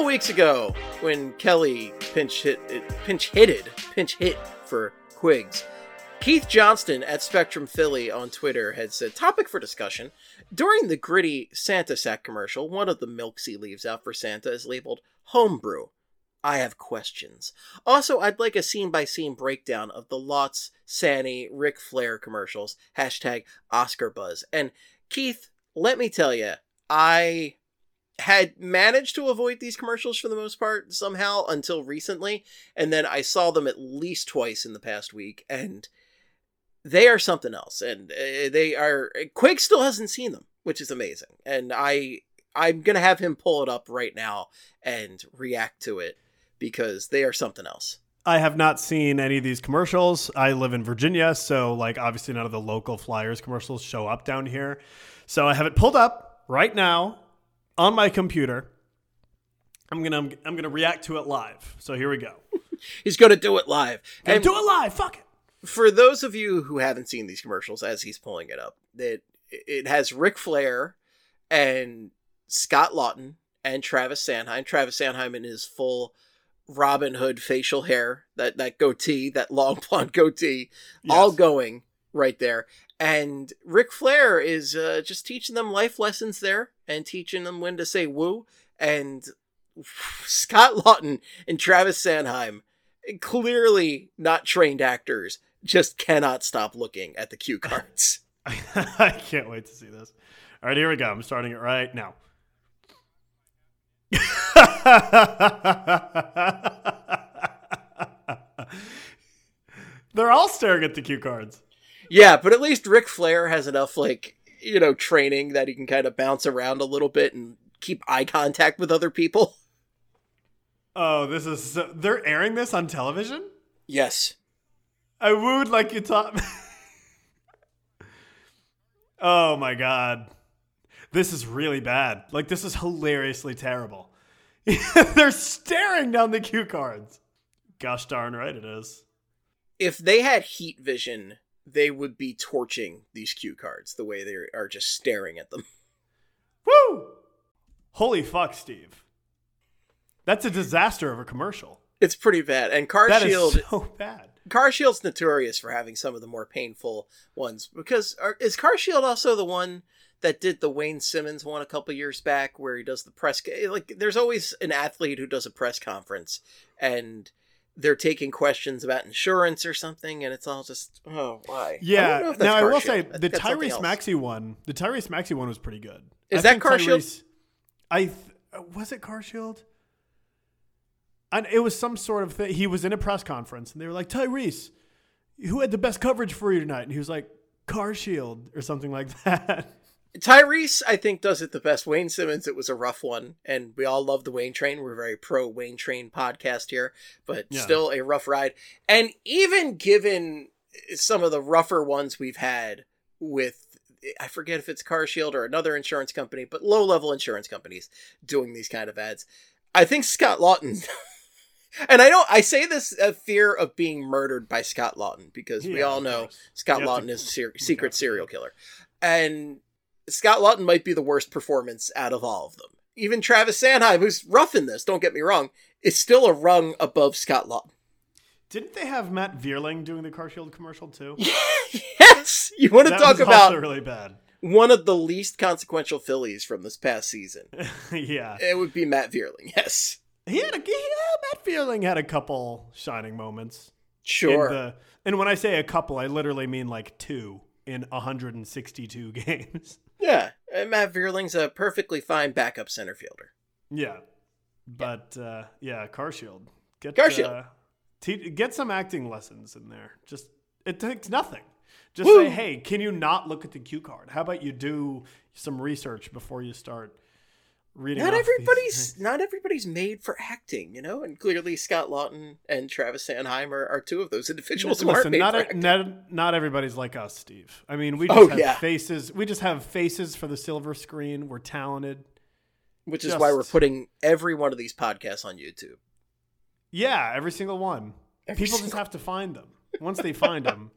Couple weeks ago, when Kelly pinch hit, pinch hitted, pinch hit for Quigz, Keith Johnston at Spectrum Philly on Twitter had said, "Topic for discussion: During the gritty Santa sack commercial, one of the milks he leaves out for Santa is labeled homebrew. I have questions. Also, I'd like a scene by scene breakdown of the Lots, Sanny, Ric Flair commercials. Hashtag Oscar Buzz. And Keith, let me tell you, I had managed to avoid these commercials for the most part somehow until recently. And then I saw them at least twice in the past week. And they are something else. And uh, they are. Quake still hasn't seen them, which is amazing. And I. I'm gonna have him pull it up right now and react to it because they are something else. I have not seen any of these commercials. I live in Virginia, so like obviously none of the local Flyers commercials show up down here. So I have it pulled up right now on my computer. I'm gonna I'm gonna react to it live. So here we go. He's gonna do it live. Gonna And do it live. Fuck it. for those of you who haven't seen these commercials as he's pulling it up, it it has Ric Flair and Scott Laughton and Travis Sanheim. Travis Sanheim in his full Robin Hood facial hair, that that goatee, that long blonde goatee, all going right there. And Ric Flair is uh, just teaching them life lessons there and teaching them when to say woo. And Scott Laughton and Travis Sanheim, clearly not trained actors, just cannot stop looking at the cue cards. I can't wait to see this. All right, here we go. I'm starting it right now. They're all staring at the cue cards. yeah, but at least Ric Flair has enough, like, you know, training that he can kind of bounce around a little bit and keep eye contact with other people. Oh, this is so, they're airing this on television? Yes. I wooed like you taught me. oh my god. This is really bad. Like this is hilariously terrible. They're staring down the cue cards. Gosh darn right it is. If they had heat vision, they would be torching these cue cards the way they are just staring at them. Woo! Holy fuck, Steve. That's a disaster of a commercial. It's pretty bad. And Car That is Shield so bad. Car Shield's notorious for having some of the more painful ones because are, is Car Shield also the one that did the Wayne Simmonds one a couple years back where he does the press like there's always an athlete who does a press conference and they're taking questions about insurance or something and it's all just oh why I Yeah. that's Now I will say the Tyrese. Maxey one, the Tyrese Maxey one was pretty good. Is I that Car Shield? I th- was it Car Shield? And it was some sort of thing. He was in a press conference and they were like, Tyrese, who had the best coverage for you tonight? And he was like, Car Shield or something like that. Tyrese, I think, does it the best. Wayne Simmonds, it was a rough one, and we all love the Wayne Train. We're very pro Wayne Train podcast here, but Yeah. still a rough ride. And even given some of the rougher ones we've had with, I forget if it's Car Shield or another insurance company, but low level insurance companies doing these kind of ads, I think Scott Laughton. And I don't. I say this a fear of being murdered by Scott Laughton because we all know. Scott Laughton to is a ser- secret serial killer, and Scott Laughton might be the worst performance out of all of them. Even Travis Sanheim, who's rough in this, don't get me wrong, is still a rung above Scott Laughton. Didn't they have Matt Vierling doing the Car Shield commercial too? yes, you want to That talk about really bad. one of the least consequential Phillies from this past season. yeah, It would be Matt Vierling. Yes, he had a yeah, Matt Vierling had a couple shining moments. in sure. the- and when I say a couple, I literally mean like two in 162 games. Yeah, Matt Vierling's a perfectly fine backup center fielder. Yeah, but uh, yeah, Car Shield. Get Car Shield. Uh, te- get some acting lessons in there. Just it takes nothing. Just Woo. say, hey, can you not look at the cue card? How about you do some research before you start reading? Not everybody's not everybody's made for acting, you know. And clearly, Scott Laughton and Travis Sanheim are, two of those individuals who aren't Listen, made not, a, not not everybody's like us, Steve. I mean, we just Oh, have yeah. faces. We just have faces for the silver screen. We're talented. which is why we're putting every one of these podcasts on YouTube. Yeah, every single one. Every People just have to find them. Once they find them,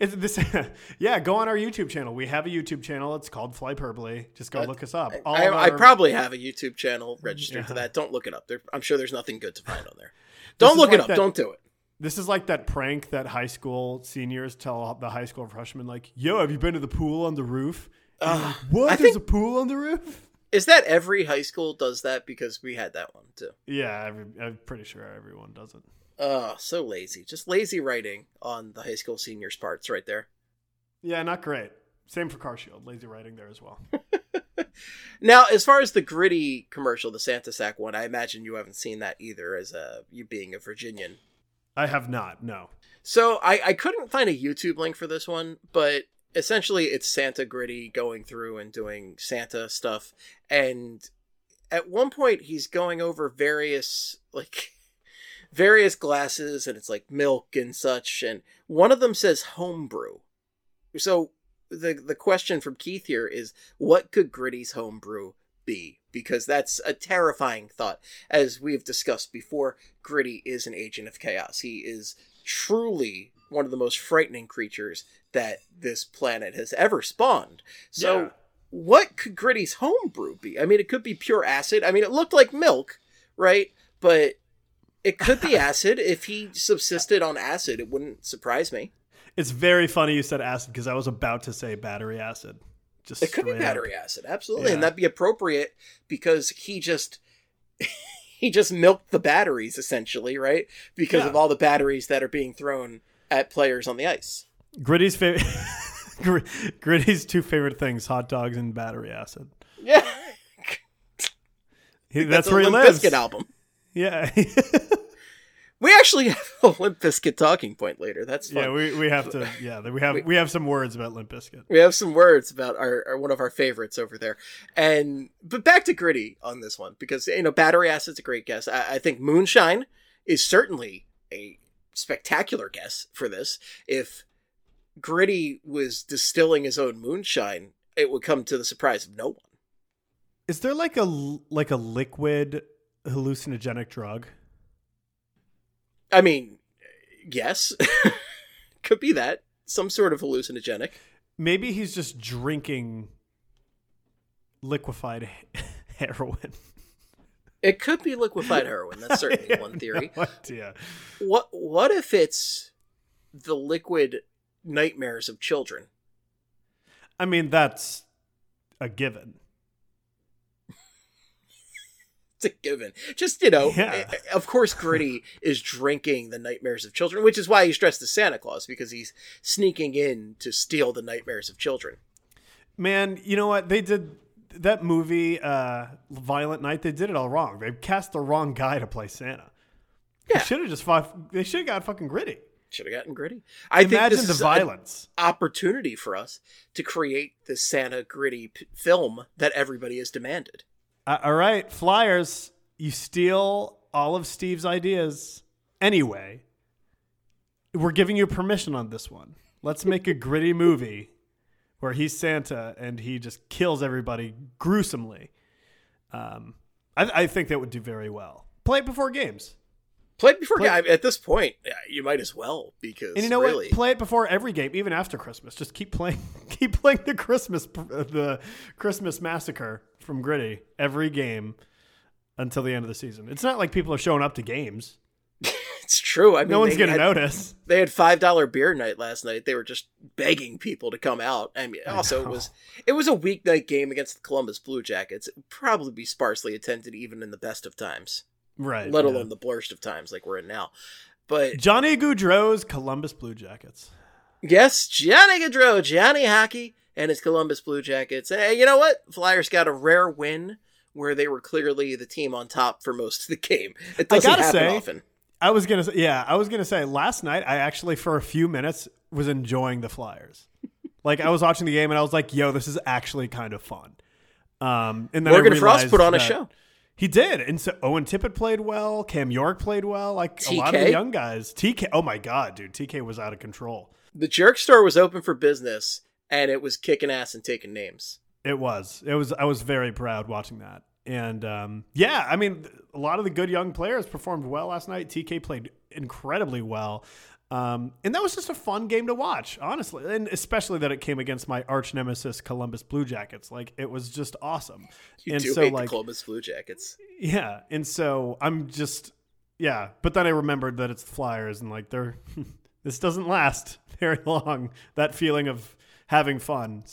it's this. yeah, go on our YouTube channel. We have a YouTube channel. It's called Flyperbole. Just go Uh, look us up. All I, of I our- probably have a YouTube channel registered to Yeah. that. Don't look it up. There, I'm sure there's nothing good to find on there. Don't look it up. that- Don't do it. This is like that prank that high school seniors tell the high school freshmen, like, "Yo, have you been to the pool on the roof?" Uh, like, what? I There's think- a pool on the roof? Is that every high school does that? Because we had that one too. Yeah, every, I'm pretty sure everyone does it. Oh, so lazy. Just lazy writing on the high school seniors' parts right there. Yeah, not great. Same for Car Shield. Lazy writing there as well. Now, as far as the gritty commercial, the Santa Sack one, I imagine you haven't seen that either, as a you being a Virginian. I have not. No. So I, I couldn't find a YouTube link for this one, but essentially it's Santa Gritty going through and doing Santa stuff. And at one point he's going over various like various glasses and it's like milk and such, and one of them says homebrew. So the the question from Keith here is what could Gritty's homebrew be? Because that's a terrifying thought. As we've discussed before, Gritty is an agent of chaos. He is truly one of the most frightening creatures that this planet has ever spawned. So, Yeah. what could Gritty's homebrew be? I mean, it could be pure acid. I mean, it looked like milk, right? But it could be acid. If he subsisted on acid, it wouldn't surprise me. It's very funny you said acid because I was about to say battery acid. Just It could be straight up. battery acid, absolutely, and that'd be appropriate because he just he just milked the batteries essentially, right? Because Yeah. of all the batteries that are being thrown at players on the ice. Gritty's favorite. Gritty's two favorite things: hot dogs and battery acid. Yeah, He, that's, that's, where he lives. Bizkit album. Yeah, We actually have a Limp Bizkit talking point later. That's fun. yeah. We, we have to. Yeah, we have we have some words about Limp Bizkit. we have some words about our, our one of our favorites over there and but back to gritty on this one because you know battery acid's a great guess I, I think moonshine is certainly a spectacular guess for this if gritty was distilling his own moonshine it would come to the surprise of no one Is there like a like a liquid hallucinogenic drug? i mean yes could be that some sort of hallucinogenic Maybe he's just drinking liquefied heroin. it could be liquefied heroin that's certainly one theory No idea. What what if it's the liquid nightmares of children? I mean, that's a given. It's a given. Just you know, Yeah. eh, of course, Gritty is drinking the nightmares of children, which is why he's dressed as Santa Claus because he's sneaking in to steal the nightmares of children. Man, you know what? They did that movie, uh, Violent Night. They did it all wrong. They cast the wrong guy to play Santa. Yeah. They should have just fought. They should have got fucking gritty. Should have gotten Gritty. I think Imagine the violence. opportunity for us to create the Santa Gritty p- film that everybody has demanded. Uh, all right, Flyers. You steal all of Steve's ideas. Anyway, we're giving you permission on this one. Let's make a gritty movie where he's Santa and he just kills everybody gruesomely. Um, I, I think that would do very well. Play it before games. Play it before Play- I- at this point. You might as well because And you know really, what? Play it before every game, even after Christmas. Just keep playing, keep playing the Christmas, the Christmas massacre from Gritty every game until the end of the season. It's not like people are showing up to games. it's true. I mean, No one's gonna notice. They had five dollar beer night last night. They were just begging people to come out. I mean, I also it was it was a weeknight game against the Columbus Blue Jackets. It would probably be sparsely attended even in the best of times, Right. let yeah. alone the worst of times like we're in now. But Johnny Gaudreau's Columbus Blue Jackets. Yes, Johnny Gaudreau, Johnny Hockey, and his Columbus Blue Jackets. Hey, you know what? Flyers got a rare win where they were clearly the team on top for most of the game. It I doesn't gotta happen say- often. I was gonna say, yeah, I was gonna say last night. I actually, for a few minutes, was enjoying the Flyers. like I was watching the game and I was like, "Yo, this is actually kind of fun." Um, and then I Morgan Frost put on a show. He did, and so Owen Tippett played well. Cam York played well. Like a lot of the young guys. TK, oh my god, dude, TK was out of control. The jerk store was open for business, and it was kicking ass and taking names. It was. It was. I was very proud watching that. And um, yeah, I mean, a lot of the good young players performed well last night. TK played incredibly well. Um, and that was just a fun game to watch, honestly. And especially that it came against my arch nemesis, Columbus Blue Jackets. Like, it was just awesome. You and do so, hate like, the Columbus Blue Jackets. yeah. And so I'm just, yeah. But then I remembered that it's the Flyers and like, they're, this doesn't last very long. That feeling of having fun.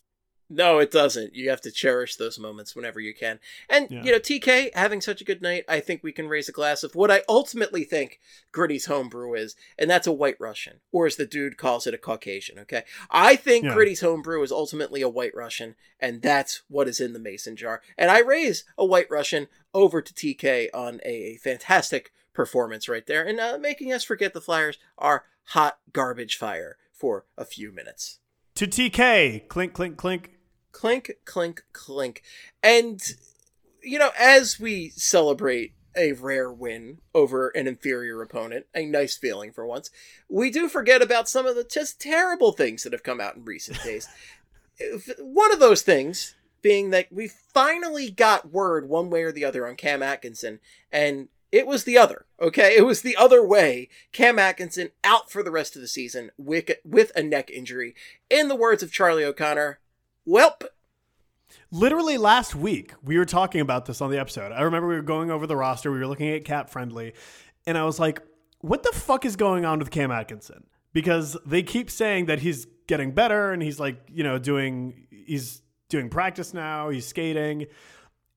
No, it doesn't. You have to cherish those moments whenever you can. And, Yeah. you know, TK having such a good night, I think we can raise a glass of what I ultimately think Gritty's homebrew is, and that's a white Russian, or as the dude calls it, a Caucasian, okay? I think Yeah. Gritty's homebrew is ultimately a white Russian, and that's what is in the mason jar. And I raise a white Russian over to TK on a fantastic performance right there, and uh, making us forget the Flyers are hot garbage fire for a few minutes To TK, clink, clink, clink. clink clink clink. And you know as we celebrate a rare win over an inferior opponent a nice feeling for once we do forget about some of the just terrible things that have come out in recent days. One of those things being that we finally got word one way or the other on cam atkinson and it was the other okay it was the other way cam atkinson out for the rest of the season with, with a neck injury in the words of charlie o'connor welp Literally last week, we were talking about this on the episode. I remember we were going over the roster, we were looking at Cap Friendly, and I was like, what the fuck is going on with Cam Atkinson? Because they keep saying that he's getting better and he's like, you know, doing he's doing practice now, he's skating,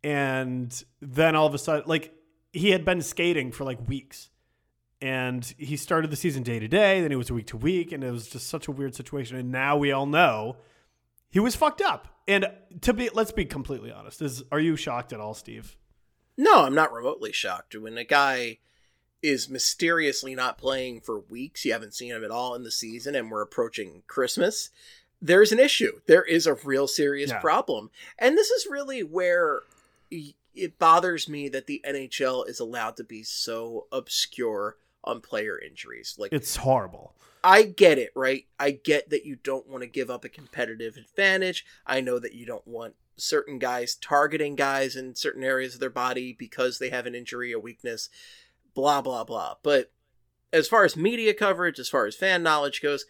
and then all of a sudden like he had been skating for like weeks. And he started the season day to day, then he was week to week, and it was just such a weird situation. And now we all know he was fucked up. And to be, let's be completely honest. Is are you shocked at all, Steve? No, I'm not remotely shocked. When a guy is mysteriously not playing for weeks, you haven't seen him at all in the season, and we're approaching Christmas, there's an issue. There is a real serious Yeah. problem. And this is really where it bothers me that the NHL is allowed to be so obscure on player injuries. Like, It's horrible. I get it, right? I get that you don't want to give up a competitive advantage. I know that you don't want certain guys targeting guys in certain areas of their body because they have an injury, a weakness, blah, blah, blah. But as far as media coverage, as far as fan knowledge goes,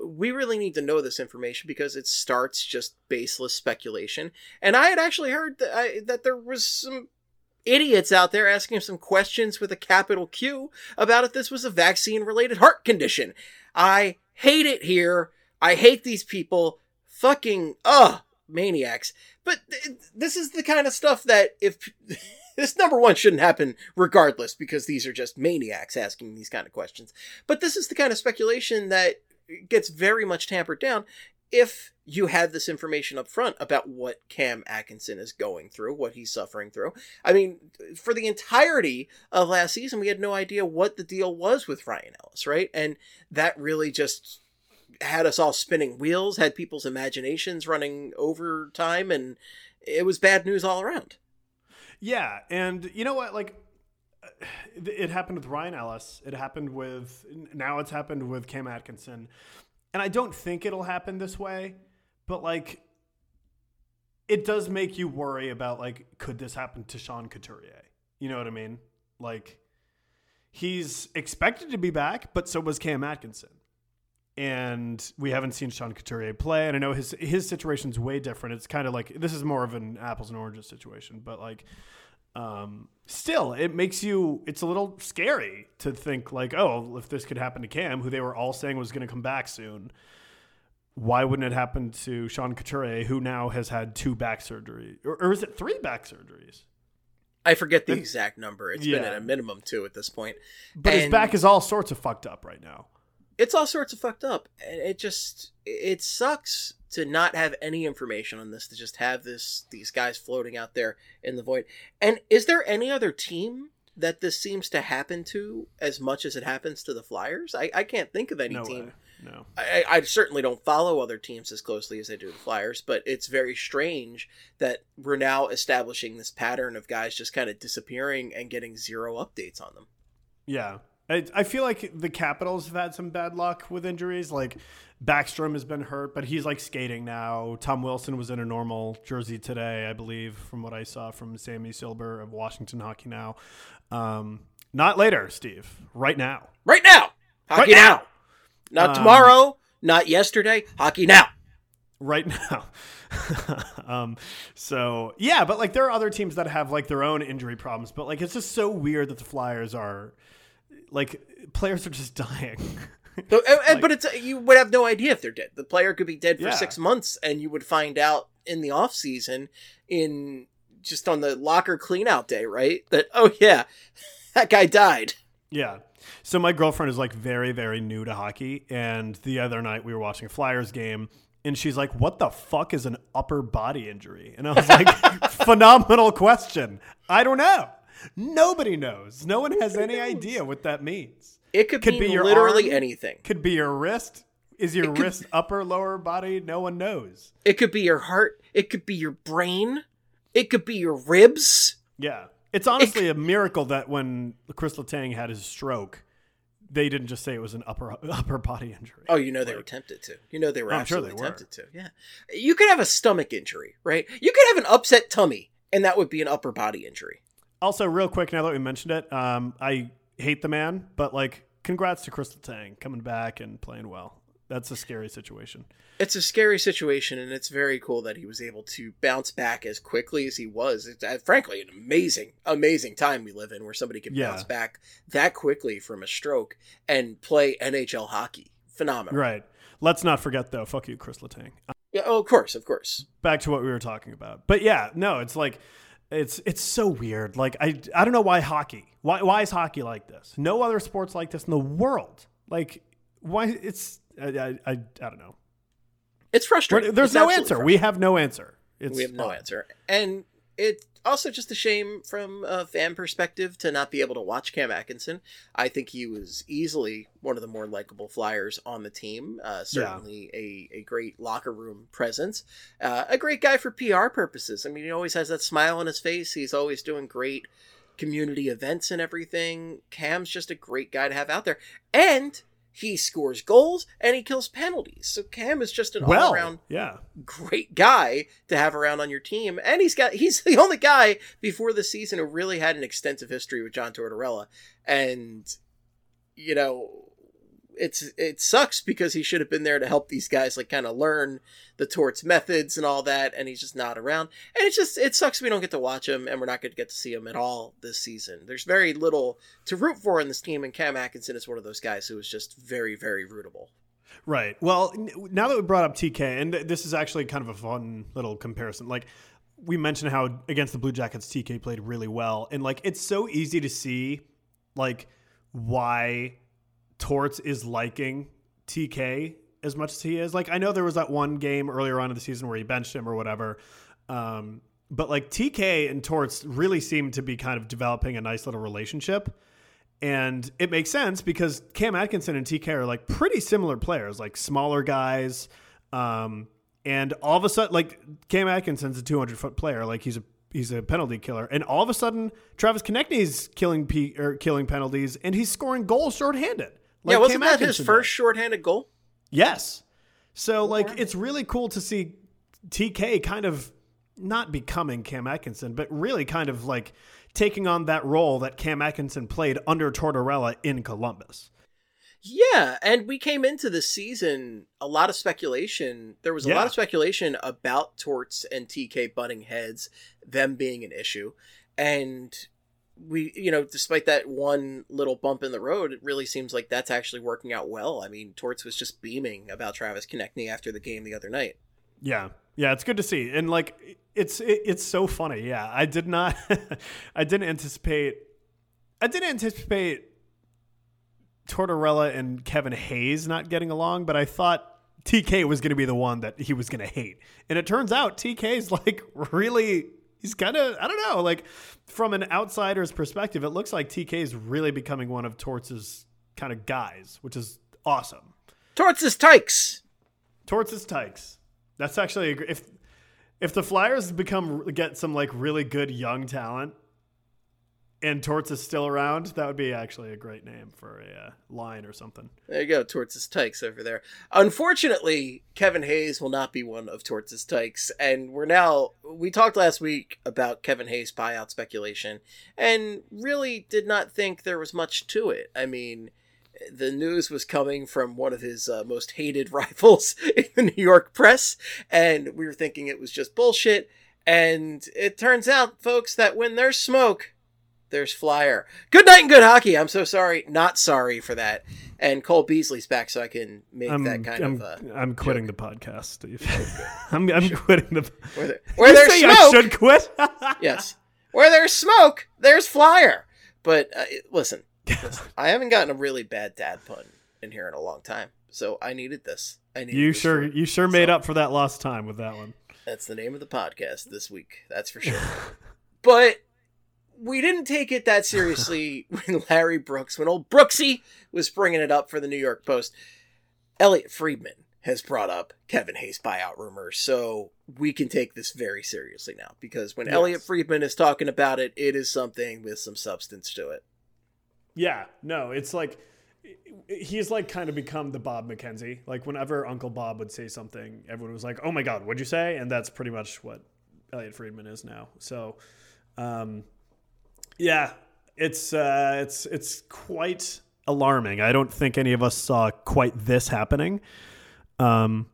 we really need to know this information because it starts just baseless speculation. And I had actually heard that, I, that there was some idiots out there asking some questions with a capital Q about if this was a vaccine related heart condition. I hate it here. I hate these people. Fucking, ugh, maniacs. But th- this is the kind of stuff that if. This number one shouldn't happen regardless because these are just maniacs asking these kind of questions. But this is the kind of speculation that gets very much tampered down if you had this information up front about what Cam Atkinson is going through, what he's suffering through. I mean, for the entirety of last season, we had no idea what the deal was with Ryan Ellis, right? And that really just had us all spinning wheels, had people's imaginations running over time, and it was bad news all around. Yeah, and you know what? Like, it happened with Ryan Ellis. It happened with now. It's happened with Cam Atkinson, and I don't think it'll happen this way. But like, it does make you worry about like, could this happen to Sean Couturier? You know what I mean? Like, he's expected to be back, but so was Cam Atkinson. And we haven't seen Sean Couturier play, and I know his his situation's way different. It's kind of like this is more of an apples and oranges situation, but like um, still, it makes you. It's a little scary to think like, oh, if this could happen to Cam, who they were all saying was going to come back soon, why wouldn't it happen to Sean Couturier, who now has had two back surgeries, or, or is it three back surgeries? I forget the exact number. It's been at a minimum two at this point. But his back is all sorts of fucked up right now. It's all sorts of fucked up and it just it sucks to not have any information on this to just have this these guys floating out there in the void and is there any other team that this seems to happen to as much as it happens to the flyers i, I can't think of any No team way. No. I, I certainly don't follow other teams as closely as I do the Flyers, but it's very strange that we're now establishing this pattern of guys just kind of disappearing and getting zero updates on them. Yeah. I, I feel like the Capitals have had some bad luck with injuries. Like Backstrom has been hurt, but he's like skating now. Tom Wilson was in a normal jersey today, I believe, from what I saw from Sammi Silber of Washington Hockey Now. Um, not later, Steve. Right now. Right now, hockey Right now. now. Not Um, tomorrow, not yesterday, hockey now. right now. um, so yeah, but like there are other teams that have like their own injury problems, but like it's just so weird that the Flyers are like players are just dying. So, and- and- but it's you would have no idea if they're dead. The player could be dead for Yeah. six months, and you would find out in the off season, in just on the locker cleanout day, right? That oh yeah, that guy died. yeah. So my girlfriend is like very very new to hockey, and the other night we were watching a Flyers game. And she's like, "What the fuck is an upper body injury?" And I was like, "Phenomenal question. I don't know. Nobody knows. No one has any idea what that means. It could, Could mean be your literally arm. anything. Could be your wrist. Is your could- wrist upper lower body? No one knows. It could be your heart. It could be your brain. It could be your ribs. Yeah, it's honestly a miracle that when Kris Letang had his stroke, they didn't just say it was an upper upper body injury. Oh, you know they were tempted to. You know they were I'm sure absolutely they were. tempted to. Yeah, you could have a stomach injury, right? You could have an upset tummy, and that would be an upper body injury. Also, real quick, now that we mentioned it, um, I hate the man, but like, congrats to Kris Letang coming back and playing well. That's a scary situation. It's a scary situation, and it's very cool that he was able to bounce back as quickly as he was. It's uh, frankly an amazing, amazing time we live in, where somebody can Yeah. bounce back that quickly from a stroke and play NHL hockey. Phenomenal. Right. Let's not forget though. Fuck you, Kris Letang. Yeah. Oh, of course, of course. back to what we were talking about. But yeah, no, it's like it's it's so weird. Like I I don't know why hockey. Why why is hockey like this? No other sports like this in the world. Like why it's I I, I, I don't know. It's frustrating. There's It's no answer. We have no answer. It's we have no answer and it's also just a shame from a fan perspective to not be able to watch cam atkinson. I think he was easily one of the more likable flyers on the team. Uh, certainly a, a great locker room presence. Uh, a great guy for pr purposes. I mean he always has that smile on his face. He's always doing great community events and everything. Cam's just a great guy to have out there. And he scores goals and he kills penalties so cam is just an Well, all-around yeah. great guy to have around on your team. And he's got he's the only guy before the season who really had an extensive history with John Tortorella. And you know, it's it sucks because he should have been there to help these guys like kind of learn the Torts methods and all that, and he's just not around. And it's just it sucks we don't get to watch him and we're not going to get to see him at all this season. There's very little to root for in this team, and Cam Atkinson is one of those guys who is just very, very rootable. Right. Well, now that we brought up TK, and th- this is actually kind of a fun little comparison. Like we mentioned how against the Blue Jackets, TK played really well, and like it's so easy to see, like why Torts is liking TK as much as he is. Like I know there was that one game earlier on in the season where he benched him or whatever. Um, but like TK and Torts really seem to be kind of developing a nice little relationship. And it makes sense because Cam Atkinson and TK are like pretty similar players, like smaller guys. Um, and all of a sudden, like Cam Atkinson's a 200 foot player, like he's a he's a penalty killer, and all of a sudden Travis Konecny's killing p or killing penalties, and he's scoring goals shorthanded. Like yeah, wasn't that his first shorthanded goal? Yes. So like it's really cool to see TK kind of not becoming Cam Atkinson, but really kind of like taking on that role that Cam Atkinson played under Tortorella in Columbus. Yeah, and we came into the season a lot of speculation. There was a Yeah. lot of speculation about Torts and TK butting heads, them being an issue. And we, you know, despite that one little bump in the road, it really seems like that's actually working out well. I mean, Torts was just beaming about Travis Konecny after the game the other night. Yeah, yeah, it's good to see, and like it's it, it's so funny. Yeah, I did not, I didn't anticipate, I didn't anticipate Tortorella and Kevin Hayes not getting along, but I thought TK was going to be the one that he was going to hate, and it turns out TK is like really. He's kind of, I don't know, like from an outsider's perspective, it looks like TK is really becoming one of Torts' kind of guys, which is awesome. Torts is Tykes. Torts is Tykes. That's actually a, if if the Flyers become get some like really good young talent, and Torts is still around, that would be actually a great name for a uh, line or something. There you go, Torts' Tykes over there. Unfortunately, Kevin Hayes will not be one of Torts' Tykes, and we're now we talked last week about Kevin Hayes buyout speculation, and really did not think there was much to it. I mean, the news was coming from one of his uh, most hated rivals in the New York press, and we were thinking it was just bullshit. And it turns out, folks, that when there's smoke, there's Flyer. Good night and good hockey. I'm so sorry, not sorry for that. And Cole Beasley's back, so I can make I'm that kind I'm, of. Uh, I'm quitting the podcast, Steve. I'm I'm quitting the. where there, where You there's say I smoke, should quit. yes, where there's smoke, there's Flyer. But uh, listen, listen, I haven't gotten a really bad dad pun in here in a long time, so I needed this. I needed You this sure for- you sure made so- up for that lost time with that one. That's the name of the podcast this week. That's for sure. but we didn't take it that seriously when Larry Brooks, when old Brooksy was bringing it up for the New York Post. Elliotte Friedman has brought up Kevin Hayes buyout rumors, so we can take this very seriously now because when Yes. Elliotte Friedman is talking about it, it is something with some substance to it. Yeah, no, it's like he's like kind of become the Bob McKenzie. Like whenever Uncle Bob would say something, everyone was like, "Oh my God, what'd you say?" And that's pretty much what Elliotte Friedman is now. So, um, yeah, it's uh, it's it's quite alarming. I don't think any of us saw quite this happening. Um,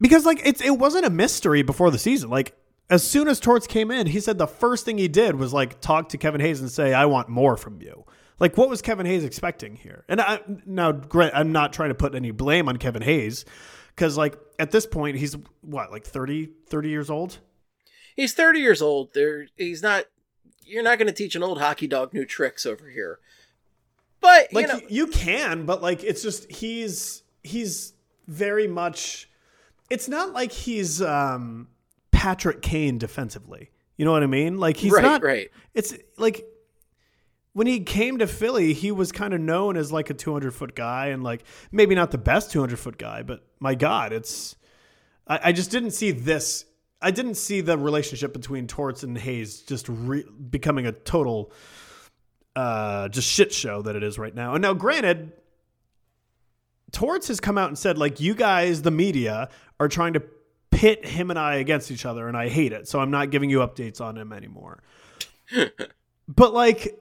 because like it's it wasn't a mystery before the season. Like as soon as Torts came in, he said the first thing he did was like talk to Kevin Hayes and say, "I want more from you." Like what was Kevin Hayes expecting here? And I now, Grant, I'm not trying to put any blame on Kevin Hayes because like at this point he's what like 30 30 years old. He's 30 years old. There he's not you're not going to teach an old hockey dog new tricks over here. But, Like you know, you, can, but like it's just he's he's very much. It's not like he's um Patrick Kane defensively. You know what I mean? Like he's right, not. right. It's like when he came to Philly, he was kind of known as like a 200 foot guy, and like maybe not the best 200 foot guy, but my God, it's. I, I just didn't see this. I didn't see the relationship between Torts and Hayes just re- becoming a total, uh, just shit show that it is right now. And now, granted, Torts has come out and said like you guys, the media, are trying to pit him and I against each other, and I hate it. So I'm not giving you updates on him anymore. but like,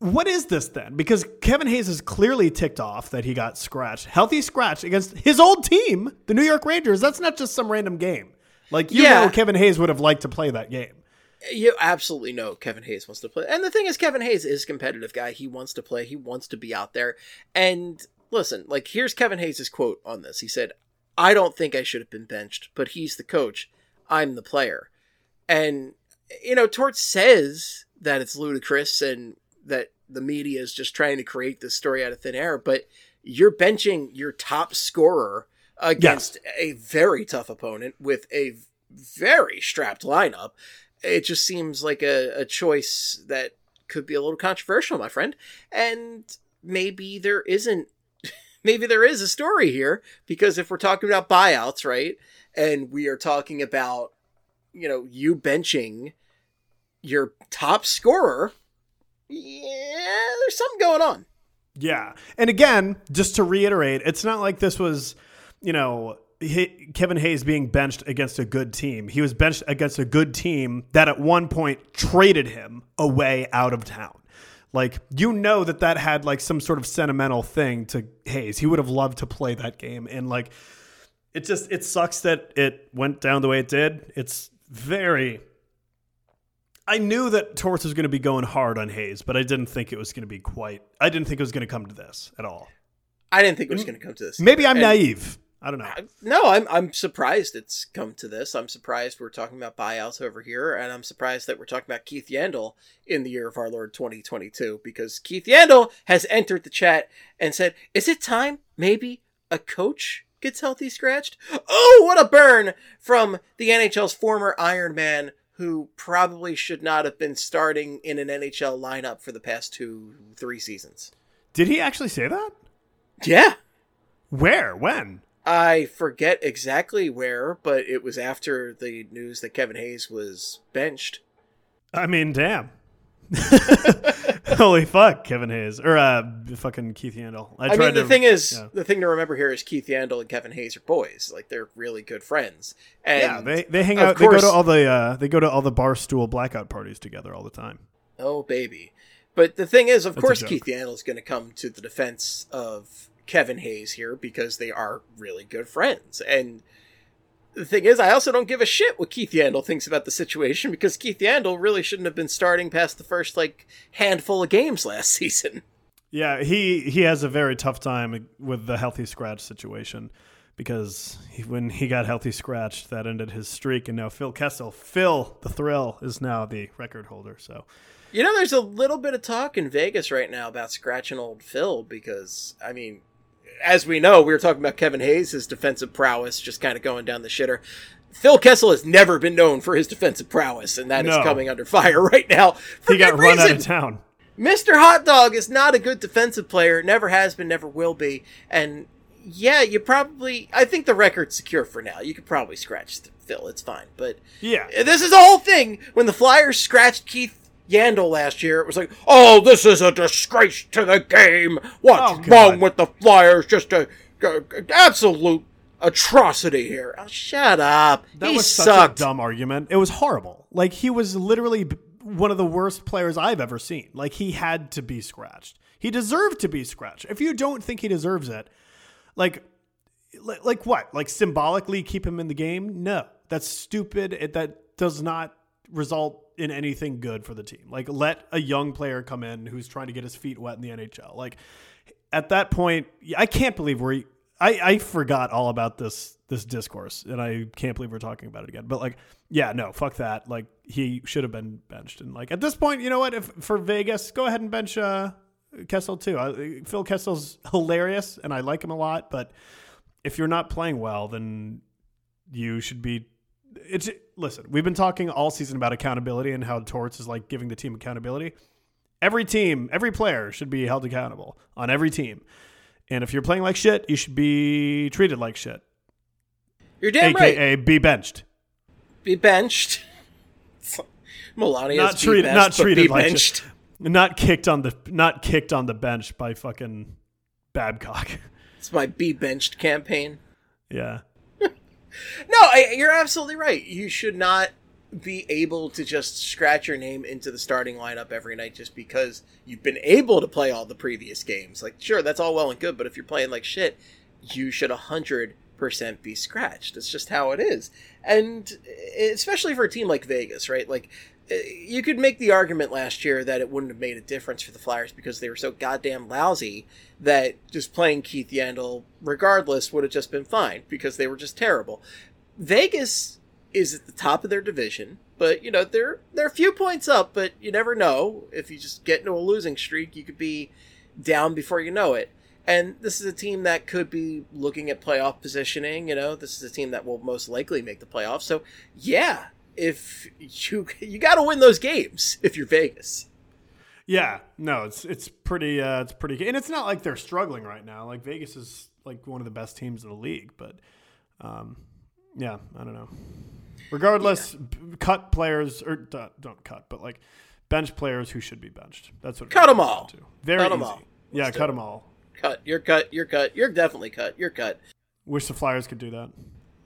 what is this then? Because Kevin Hayes is clearly ticked off that he got scratched, healthy scratch against his old team, the New York Rangers. That's not just some random game. Like you Yeah. know, Kevin Hayes would have liked to play that game. You absolutely know Kevin Hayes wants to play. And the thing is, Kevin Hayes is a competitive guy. He wants to play. He wants to be out there. And listen, like, here's Kevin Hayes' quote on this. He said, I don't think I should have been benched, but he's the coach. I'm the player. And, you know, Torts says that it's ludicrous and that the media is just trying to create this story out of thin air, but you're benching your top scorer against a very tough opponent with a very strapped lineup. It just seems like a, a choice that could be a little controversial, my friend. And maybe there isn't, maybe there is a story here because if we're talking about buyouts, right? And we are talking about, you know, you benching your top scorer, yeah, there's something going on. Yeah. And again, just to reiterate, it's not like this was, you know, he, Kevin Hayes being benched against a good team. He was benched against a good team that at one point traded him away out of town. Like you know that that had like some sort of sentimental thing to Hayes. He would have loved to play that game, and like it just it sucks that it went down the way it did. It's very. I knew that Torts was going to be going hard on Hayes, but I didn't think it was going to be quite. I didn't think it was going to come to this at all. I didn't think it was going to come to this. Maybe I'm And- naive. I don't know. No, I'm I'm surprised it's come to this. I'm surprised we're talking about buyouts over here, and I'm surprised that we're talking about Keith Yandle in the year of our Lord 2022 because Keith Yandle has entered the chat and said, "Is it time maybe a coach gets healthy scratched?" Oh, what a burn from the NHL's former Iron Man who probably should not have been starting in an NHL lineup for the past 2 3 seasons. Did he actually say that? Yeah. Where? When? I forget exactly where, but it was after the news that Kevin Hayes was benched. I mean, damn. Holy fuck, Kevin Hayes or uh, fucking Keith Yandle. I, I, tried mean, the to- thing is, yeah. the thing to remember here is Keith Yandle and Kevin Hayes are boys. Like they're really good friends. And yeah, they they hang out. They go to all the uh, they go to all the barstool blackout parties together all the time. oh baby. But the thing is, of That's course. Keith Yandle is going to come to the defense of Kevin Hayes here because they are really good friends. And the thing is, I also don't give a shit what Keith Yandle thinks about the situation because Keith Yandle really shouldn't have been starting past the first like handful of games last season. Yeah, he he has a very tough time with the healthy scratch situation because he, when he got healthy scratched, that ended his streak, and now Phil Kessel, Phil the Thrill, is now the record holder. So You know, there's a little bit of talk in Vegas right now about scratching old Phil because, I mean, as we know, we were talking about Kevin Hayes, his defensive prowess just kind of going down the shitter. Phil Kessel has never been known for his defensive prowess, and that is No. coming under fire right now. For he got run out of town. Mr. Hot Dog is not a good defensive player, never has been, never will be. And yeah, you probably, I think the record's secure for now. You could probably scratch Phil, it's fine. But Yeah, this is the whole thing. When the Flyers scratched Keith Yandle last year, it was like, oh, this is a disgrace to the game. What's Oh, wrong with the Flyers? Just a, a- a- absolute atrocity here. Oh, shut up. That he was such sucked. a dumb argument. It was horrible. Like he was literally one of the worst players I've ever seen. Like he had to be scratched. He deserved to be scratched. If you don't think he deserves it, like like, like what? Like symbolically keep him in the game? No. That's stupid. It, that does not result in anything good for the team. Like let a young player come in who's trying to get his feet wet in the NHL. Like at that point, I can't believe we're. I, I forgot all about this this discourse, and I can't believe we're talking about it again. But like, yeah, no, fuck that. Like, he should have been benched. And like, at this point, you know what? If for Vegas, go ahead and bench uh, Kessel too. I, Phil Kessel's hilarious, and I like him a lot. But if you're not playing well, then you should be. It's listen. We've been talking all season about accountability and how Torts is like giving the team accountability. Every team, every player should be held accountable on every team. And if you're playing like shit, you should be treated like shit. You're damn right. AKA be benched. Be benched. Melania's Not treated best, not treated be like benched. shit. Not kicked on the not kicked on the bench by fucking Babcock. It's my be benched campaign. yeah. No, I, you're absolutely right. You should not be able to just scratch your name into the starting lineup every night just because you've been able to play all the previous games. Like, sure, that's all well and good, but if you're playing like shit, you should 100% be scratched. That's just how it is. And especially for a team like Vegas, right? Like, eh, you could make the argument last year that it wouldn't have made a difference for the Flyers because they were so goddamn lousy that just playing Keith Yandle, regardless, would have just been fine because they were just terrible. Vegas is at the top of their division, but you know they're they're a few points up, but you never know. If you just get into a losing streak, you could be down before you know it. And this is a team that could be looking at playoff positioning. You know, this is a team that will most likely make the playoffs. So, yeah, if you you got to win those games if you're Vegas. Yeah, no, it's it's pretty uh, it's pretty, and it's not like they're struggling right now. Like Vegas is like one of the best teams in the league, but um, yeah, I don't know. Regardless, b- cut players or d- don't cut, but like bench players who should be benched. That's what Cut 'em comes all. to. Very Cut easy. all. Yeah, Let's cut them all. Cut. You're cut. You're cut. You're definitely cut. You're cut. Wish the Flyers could do that.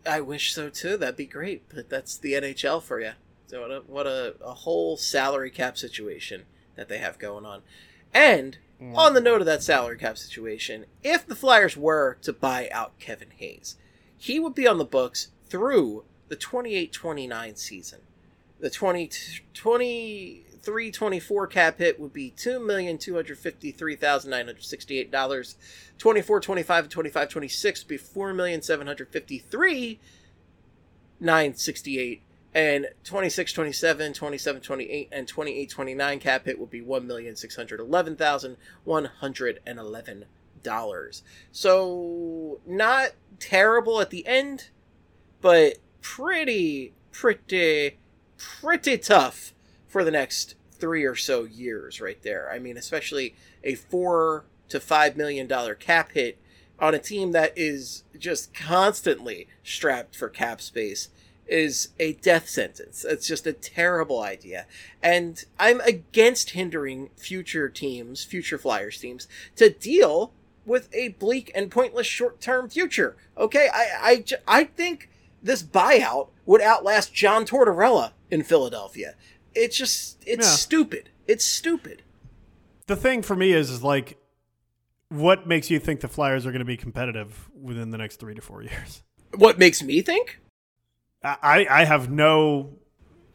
I wish so too. That'd be great. But that's the NHL for you. So what a what a, a whole salary cap situation that they have going on. And mm. on the note of that salary cap situation, if the Flyers were to buy out Kevin Hayes, he would be on the books through the 28-29 season. The 20, 23-24 cap hit would be $2,253,968. 24-25 and 25-26 would be 4,753,968 and 26 27 27 28 and 28 29 cap hit would be $1,611,111 so not terrible at the end but pretty pretty pretty tough for the next three or so years right there i mean especially a four to five million dollar cap hit on a team that is just constantly strapped for cap space is a death sentence. It's just a terrible idea. And I'm against hindering future teams, future Flyers teams, to deal with a bleak and pointless short term future. Okay, I, I, I think this buyout would outlast John Tortorella in Philadelphia. It's just, it's Yeah. stupid. It's stupid. The thing for me is, is like, what makes you think the Flyers are going to be competitive within the next three to four years? What makes me think? I, I have no.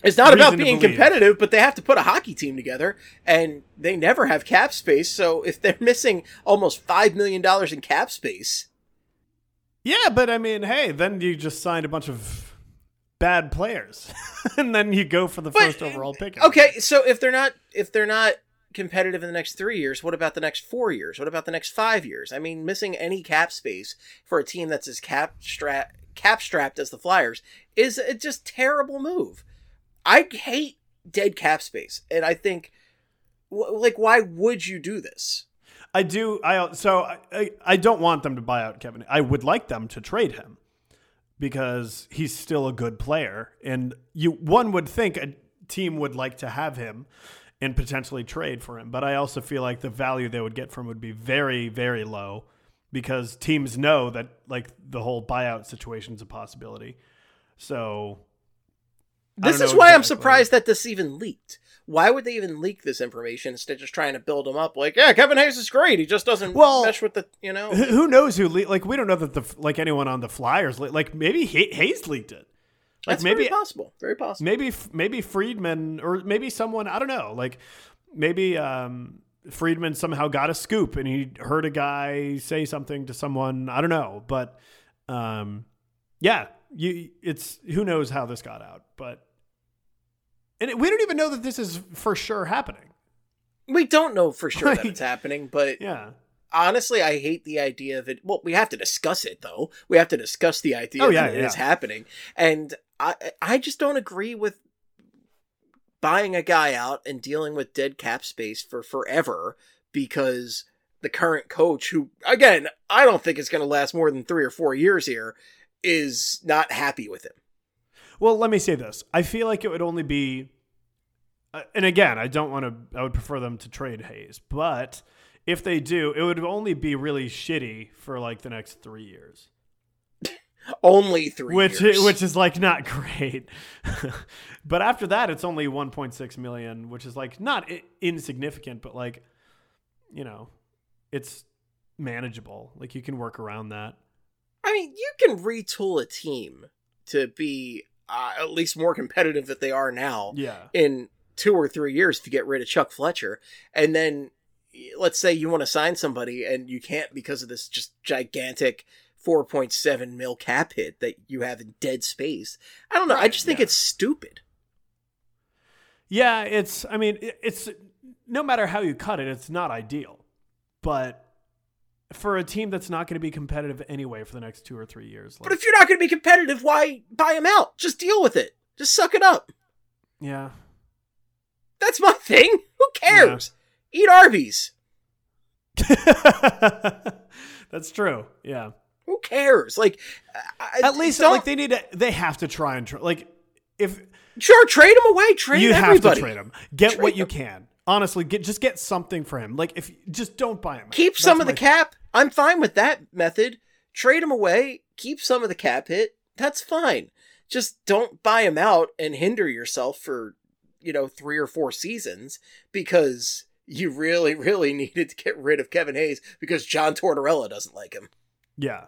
It's not about being competitive, but they have to put a hockey team together, and they never have cap space. So if they're missing almost five million dollars in cap space, Yeah, but I mean, hey, then you just signed a bunch of bad players, and then you go for the But, first overall pick. okay. So if they're not if they're not competitive in the next three years, what about the next four years? What about the next five years? I mean, missing any cap space for a team that's as cap strap cap strapped as the Flyers is a just terrible move. I hate dead cap space, and I think, like, why would you do this? I do. I so I, I I don't want them to buy out Kevin. I would like them to trade him because he's still a good player, and you one would think a team would like to have him and potentially trade for him. But I also feel like the value they would get from would be very very low because teams know that like the whole buyout situation is a possibility. So This is why I'm surprised that this even leaked. Why would they even leak this information instead of just trying to build him up? Like, yeah, Kevin Hayes is great. He just doesn't Well, mesh with the, you know. who knows who le- like we don't know that the like anyone on the Flyers le- like maybe Hayes leaked it. Like That's maybe very possible. Very possible. maybe maybe Friedman or maybe someone I don't know like maybe um, Friedman somehow got a scoop and he heard a guy say something to someone I don't know but um, yeah you it's who knows how this got out but and we don't even know that this is for sure happening We don't know for sure that it's happening, but yeah honestly, I hate the idea of it. Well, we have to discuss it though. We have to discuss the idea Oh, yeah, that it is happening, and I I just don't agree with buying a guy out and dealing with dead cap space for forever because the current coach, who again I don't think is going to last more than three or four years here, is not happy with him. Well, let me say this. I feel like it would only be, uh, and again, I don't want to, I would prefer them to trade Hayes, but if they do, it would only be really shitty for like the next three years, Only three, which years. which is like not great. but after that, it's only 1.6 million, which is like not I- insignificant, but like, you know, it's manageable. Like you can work around that. I mean, you can retool a team to be uh, at least more competitive than they are now Yeah. in two or three years if you get rid of Chuck Fletcher. And then let's say you want to sign somebody and you can't because of this just gigantic 4.7 mil cap hit that you have in dead space. I don't know. I just think yeah. it's stupid. Yeah, it's. I mean, it's no matter how you cut it, it's not ideal. But for a team that's not going to be competitive anyway for the next two or three years, But if you're not going to be competitive, why buy him out? Just deal with it. Just suck it up. yeah, That's my thing. Who cares? Eat Arby's. that's true. Yeah, Who cares? Like, I- at least like they need to. They have to try and try. Like if Sure, trade him away. Trade you everybody. have to trade him, get Trade what you can. Honestly, get just get something for him. Like if just don't buy him. Keep That's some of the cap. I'm fine with that method. Trade him away. keep some of the cap hit. That's fine. Just don't buy him out and hinder yourself for, you know, three or four seasons because you really, really needed to get rid of Kevin Hayes because John Tortorella doesn't like him. Yeah.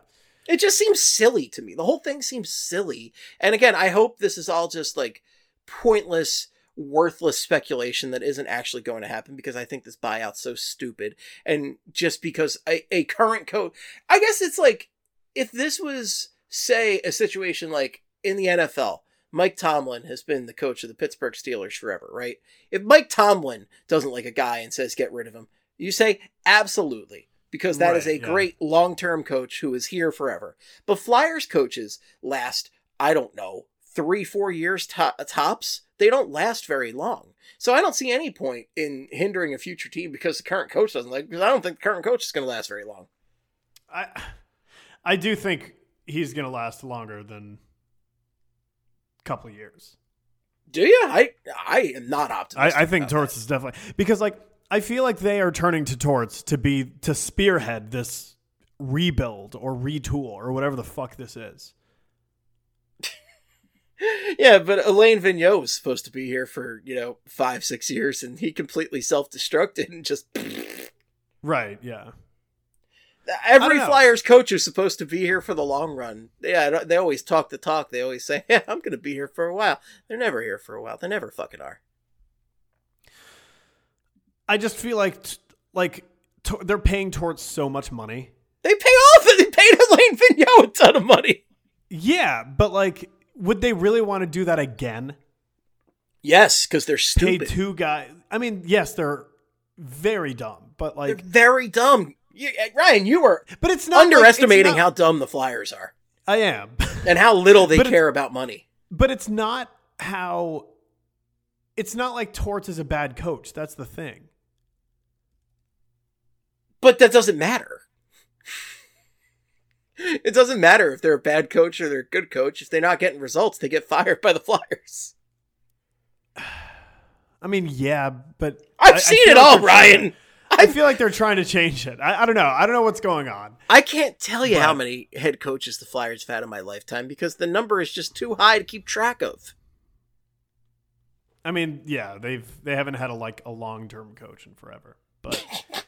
It just seems silly to me. The whole thing seems silly. And again, I hope this is all just like pointless, worthless speculation that isn't actually going to happen because I think this buyout's so stupid. And just because a, a current coach, I guess it's like if this was, say, a situation like in the NFL, Mike Tomlin has been the coach of the Pittsburgh Steelers forever, right? If Mike Tomlin doesn't like a guy and says get rid of him, you say absolutely because that is Right, a yeah. great long-term coach who is here forever. But Flyers coaches last, I don't know, 3 4 years to- tops. They don't last very long. So I don't see any point in hindering a future team because the current coach doesn't like because I don't think the current coach is going to last very long. I I do think he's going to last longer than a couple of years. Do you? I I am not optimistic. I, I think Torts is definitely because like I feel like they are turning to Torts to be to spearhead this rebuild or retool or whatever the fuck this is. Yeah, but Alain Vigneault was supposed to be here for, you know, five, six years, and he completely self destructed and just. Right, yeah. Every. Flyers coach is supposed to be here for the long run. Yeah, they always talk the talk. They always say, yeah, I'm going to be here for a while. They're never here for a while. They never fucking are. I just feel like t- like they're paying towards so much money. They pay off They paid Alain Vigneault a ton of money. Yeah, but like would they really want to do that again? Yes, because they're Pay stupid. two guys. I mean, yes, they're very dumb, but they're like very dumb. You, eh, Ryan, you were but it's not like- it's underestimating not- how dumb the Flyers are I am. and how little they care about money. But it's not how. It's not like Torts is a bad coach. That's the thing. But that doesn't matter. it doesn't matter if they're a bad coach or they're a good coach. If they're not getting results, they get fired by the Flyers. I mean, yeah, but I've I- I seen feel it like all, Ryan. I feel like they're trying to change it. I, I don't know. I don't know what's going on. I can't tell you how many head coaches the Flyers have had in my lifetime because the number is just too high to keep track of. I mean, yeah, they've they haven't had a like a long term coach in forever. But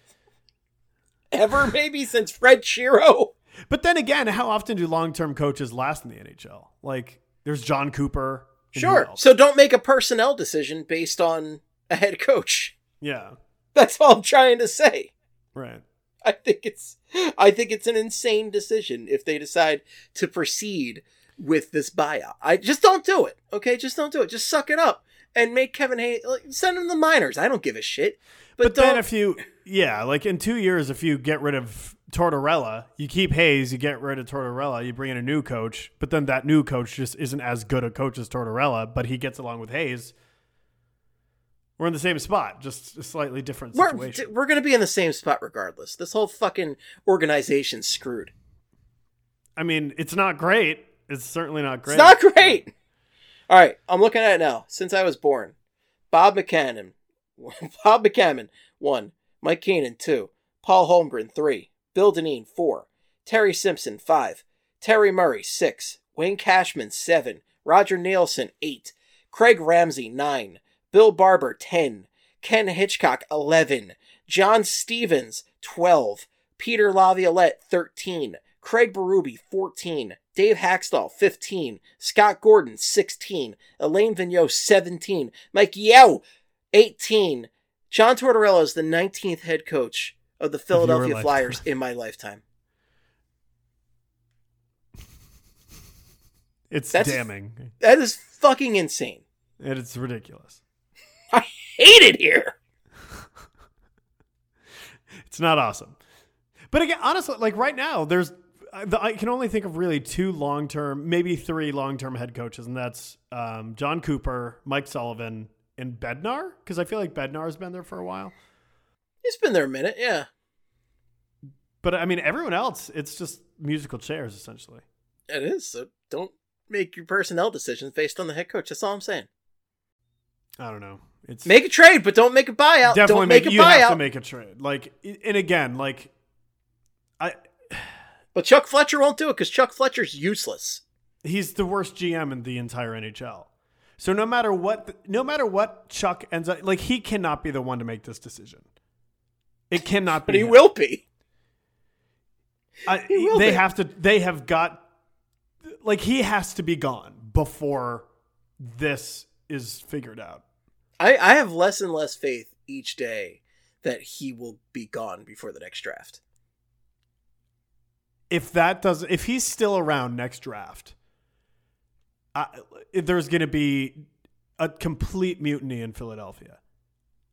Ever, maybe since Fred Shero. But then again, how often do long term coaches last in the NHL? Like, there's Jon Cooper. Sure. So don't make a personnel decision based on a head coach. yeah, That's all I'm trying to say. right. I think it's I think it's an insane decision if they decide to proceed with this buyout. I just don't do it. Okay, just don't do it. Just suck it up and make Kevin Hayes like, send him to the minors. I don't give a shit. But, But, then if you, yeah, like in two years, if you get rid of Tortorella, you keep Hayes, you get rid of Tortorella, you bring in a new coach, but then that new coach just isn't as good a coach as Tortorella, but he gets along with Hayes. We're in the same spot, just a slightly different we're situation. we're gonna be in the same spot regardless. This whole fucking organization's screwed. I mean, it's not great. It's certainly not great. It's not great. All right, I'm looking at it now. Since I was born, Bob McCannon, Bob McCammon one, Mike Keenan two, Paul Holmgren three, Bill Dineen four, Terry Simpson five, Terry Murray six, Wayne Cashman seven, Roger Neilson eight, Craig Ramsay nine, Bill Barber ten, Ken Hitchcock eleven, John Stevens twelve, Peter Laviolette thirteen, Craig Berube 14, Dave Hakstol 15, Scott Gordon 16, Alain Vigneault 17, Mike Yeo 18. John Tortorella is the 19th head coach of the Philadelphia lifetime. Flyers in my lifetime. It's That's- damning. That is fucking insane. And it's ridiculous. I hate it here. It's not awesome. But again, honestly, like right now, there's I I can only think of really two long term, maybe three long term head coaches, and that's um, Jon Cooper, Mike Sullivan, and Bednar. Because I feel like Bednar's been there for a while. It's been there a minute, yeah. But I mean, everyone else, it's just musical chairs essentially. It is. So don't make your personnel decisions based on the head coach. That's all I'm saying. I don't know. It's Make a trade, but don't make a buyout. definitely don't make, make, a you have to make a trade. Like, and again, like I, But Chuck Fletcher won't do it because Chuck Fletcher's useless. He's the worst GM in the entire NHL. So no matter what, no matter what Chuck ends up like, he cannot be the one to make this decision. It cannot be. But he him. will be. I, He will they be. have to. They have got. Like he has to be gone before this is figured out. I, I have less and less faith each day that he will be gone before the next draft. If that does, if he's still around next draft, I, there's going to be a complete mutiny in Philadelphia.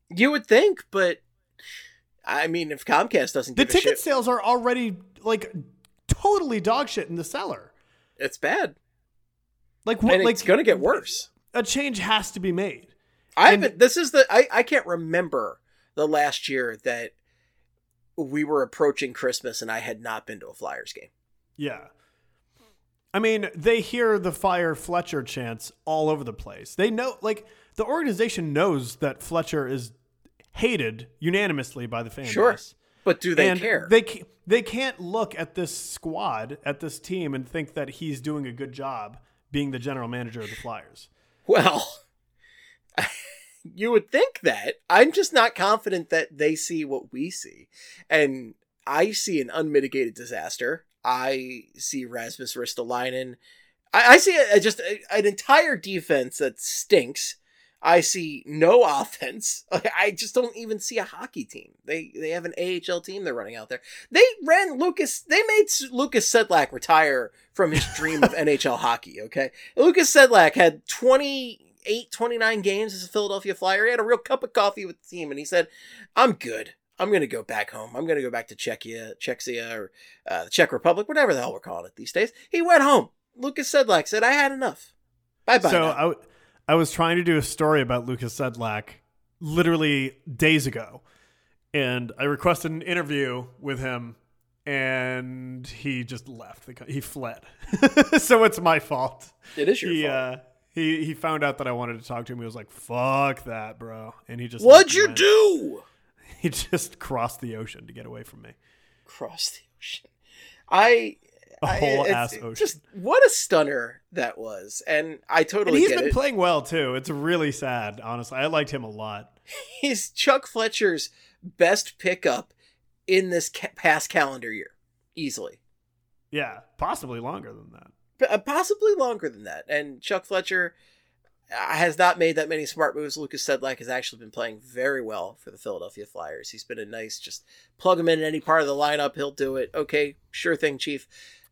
You would think, but I mean, if Comcast doesn't The ticket shit, sales are already like totally dog shit in the cellar. it's bad, Like what? and like it's going to get worse. A change has to be made. I haven't. This is the. I I can't remember the last year that we were approaching Christmas and I had not been to a Flyers game. Yeah. I mean, they hear the fire Fletcher chants all over the place. They know, like, the organization knows that Fletcher is hated unanimously by the fan Sure. base. But do they and care? They they can't look at this squad, at this team, and think that he's doing a good job being the general manager of the Flyers. Well, you would think that. I'm just not confident that they see what we see. And I see an unmitigated disaster. I see Rasmus Ristolainen. I, I see a, a- just a, an entire defense that stinks. I see no offense. I just don't even see a hockey team. They they have an AHL team they're running out there. They ran Lukas. They made Lukas Sedlak retire from his dream of NHL hockey. Okay, Lukas Sedlak had 28, 29 games as a Philadelphia Flyer. He had a real cup of coffee with the team, and he said, "I'm good. I'm going to go back home. I'm going to go back to Czechia, Czechia, or uh, the Czech Republic, whatever the hell we're calling it these days." He went home. Lukas Sedlak said, "I had enough. Bye bye." so I, w- I was trying to do a story about Lukas Sedlak literally days ago, and I requested an interview with him, and he just left. The He fled. so it's my fault. it is your he, fault. Uh, he he found out that I wanted to talk to him. He was like, "Fuck that, bro," and he just What'd you went. do? He just crossed the ocean to get away from me. Crossed the ocean. I. A whole ass ocean. Just what a stunner that was, and I And totally he's get been it. playing well too. It's really sad, honestly. I liked him a lot. He's Chuck Fletcher's best pickup in this ca- past calendar year, easily. Yeah, possibly longer than that. P- uh, possibly longer than that. And Chuck Fletcher uh, has not made that many smart moves. Lukas Sedlak has actually been playing very well for the Philadelphia Flyers. He's been a nice, just plug him in any part of the lineup, he'll do it. Okay, sure thing, Chief.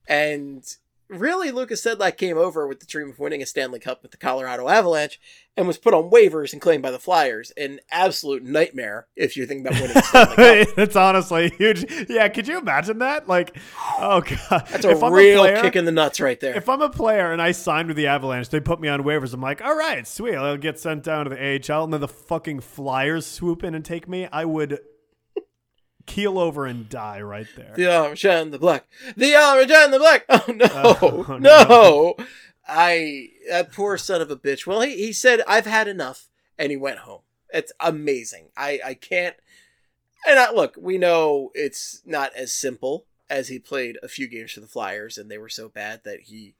And really, Lukas Sedlak came over with the dream of winning a Stanley Cup with the Colorado Avalanche and was put on waivers and claimed by the Flyers. An absolute nightmare if you're thinking about winning a Stanley Cup. it's honestly huge. Yeah, could you imagine that? Like, oh god, That's a If real player- kick in the nuts right there. If I'm a player and I signed with the Avalanche, they put me on waivers. I'm like, all right, sweet. I'll get sent down to the AHL, and then the fucking Flyers swoop in and take me. I would keel over and die right there. The orange and the black. The orange and the black. Oh no, Oh, no. no. I that poor son of a bitch. Well, he, he said I've had enough, and he went home. It's amazing. I I can't. And I, look, we know it's not as simple as he played a few games for the Flyers, and they were so bad that he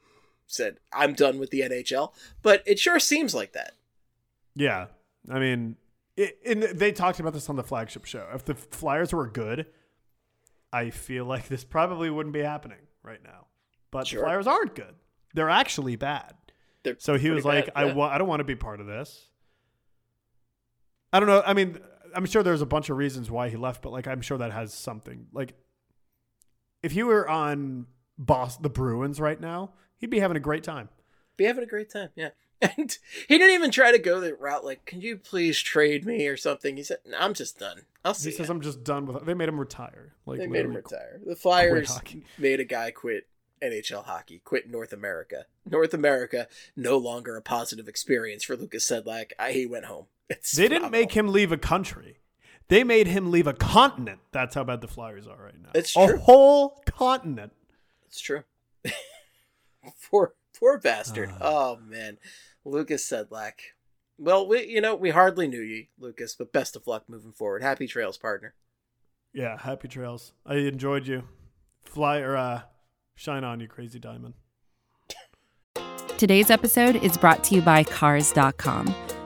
said I'm done with the NHL. But it sure seems like that. Yeah, I mean, it, and they talked about this on the flagship show. If the Flyers were good, I feel like this probably wouldn't be happening right now. But Sure. the Flyers aren't good; they're actually bad. They're So he was like, bad, I yeah. wa- I don't want to be part of this. I don't know. I mean, I'm sure there's a bunch of reasons why he left, but like, I'm sure that has something. Like, if he were on boss the Bruins right now, he'd be having a great time. be having a great time. Yeah. And he didn't even try to go the route like, can you please trade me or something? He said, "No, I'm just done. I'll see. He says, ya." "I'm just done with." It. They made him retire. Like, they made him retire. The Flyers made a guy quit NHL hockey, quit North America. North America, no longer a positive experience for Lukas Sedlak. I, he went home. It's They didn't make him leave a country. They made him leave a continent. That's how bad the Flyers are right now. It's true. a whole continent. It's true. poor, poor bastard. Ah. oh man, Lukas Sedlak. Well, we, you know, we hardly knew you, Lukas, but best of luck moving forward. Happy trails, partner. Yeah, happy trails. I enjoyed you. Fly or uh, Shine on, you crazy diamond. Today's episode is brought to you by Cars.com.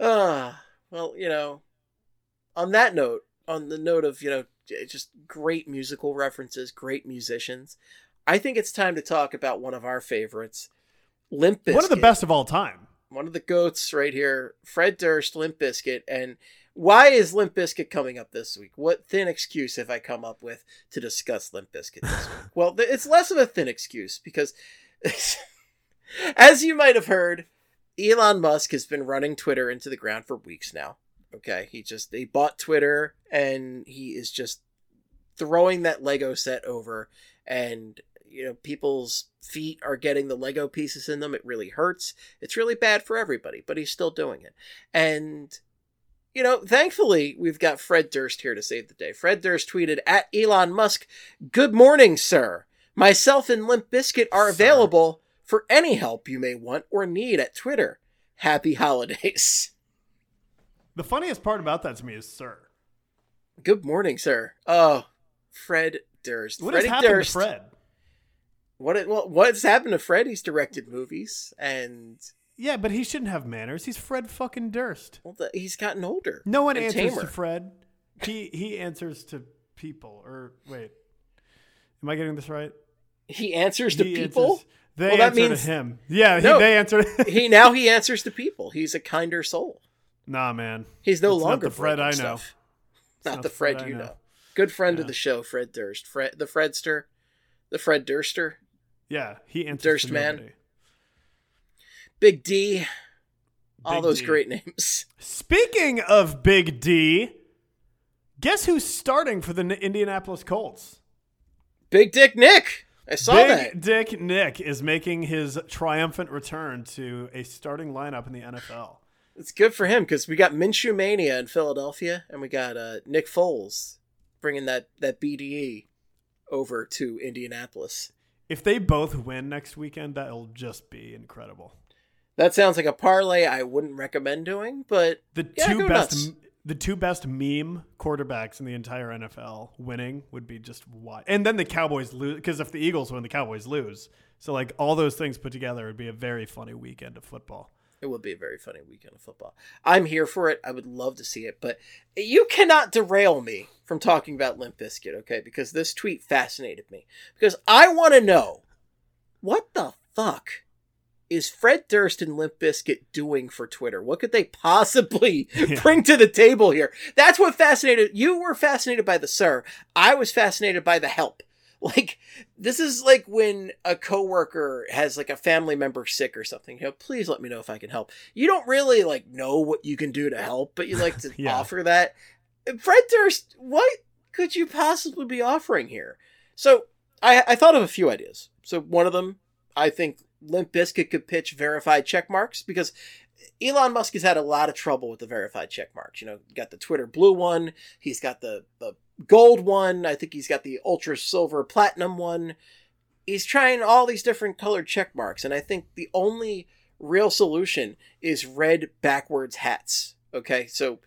Ah, well, you know, on that note, on the note of, you know, just great musical references, great musicians, I think it's time to talk about one of our favorites, Limp Bizkit. One of the best of all time. One of the goats right here, Fred Durst, Limp Bizkit. And why is Limp Bizkit coming up this week? What thin excuse have I come up with to discuss Limp Bizkit this week? well, it's less of a thin excuse because, as you might have heard, Elon Musk has been running Twitter into the ground for weeks now. Okay, he just they bought Twitter and he is just throwing that Lego set over and you know people's feet are getting the Lego pieces in them. It really hurts. It's really bad for everybody, but he's still doing it. And you know, thankfully, we've got Fred Durst here to save the day. Fred Durst tweeted at Elon Musk, Good morning, sir. Myself and Limp Bizkit are available for any help you may want or need at Twitter. Happy holidays. The funniest part about that to me is Sir. Good morning, sir. Oh, Fred Durst. What Freddie has happened Durst. to Fred? What it, well, what's happened to Fred? He's directed movies, and Yeah, but he shouldn't have manners. He's Fred fucking Durst. well, the, he's gotten older. No one answers tamer. to Fred. He he answers to people. Or wait, am I getting this right? He answers to He people. answers- they Well, that means- to him. Yeah, he, No. they answer. he now he answers to people. He's a kinder soul. nah, man. He's no It's longer the Fred I know. Not, not the Fred, Fred you know. know. Good friend of the show, Fred Durst. Fred, the Fredster, the Fred Durster, Yeah, he answers Durst man. Big D. all those D. great names. Speaking of Big D, guess who's starting for the Indianapolis Colts? Big Dick Nick. I saw Big that. Dick Nick is making his triumphant return to a starting lineup in the NFL. It's good for him because we got Minshew Mania in Philadelphia, and we got uh, Nick Foles bringing that that BDE over to Indianapolis. If they both win next weekend, that'll just be incredible. That sounds like a parlay I wouldn't recommend doing, but The Yeah, two best nuts. The two best meme quarterbacks in the entire NFL winning would be just wild. And then the Cowboys lose because if the Eagles win, the Cowboys lose. So like all those things put together would be a very funny weekend of football. it would be a very funny weekend of football. I'm here for it. I would love to see it, but you cannot derail me from talking about Limp Bizkit, okay? Because this tweet fascinated me. Because I want to know what the fuck is Fred Durst and Limp Bizkit doing for Twitter? What could they possibly Yeah. bring to the table here? That's what fascinated you were fascinated by the sir. I was fascinated by the help. Like this is like when a coworker has like a family member sick or something. You know, please let me know if I can help. You don't really like know what you can do to help, but you like to Yeah. offer that. Fred Durst, what could you possibly be offering here? So I, I thought of a few ideas. So one of them, I think Limp Bizkit could pitch verified check marks because Elon Musk has had a lot of trouble with the verified check marks. You know, got the Twitter blue one, he's got the, the gold one, I think he's got the ultra silver platinum one. he's trying all these different colored check marks, and I think the only real solution is red backwards hats. Okay, so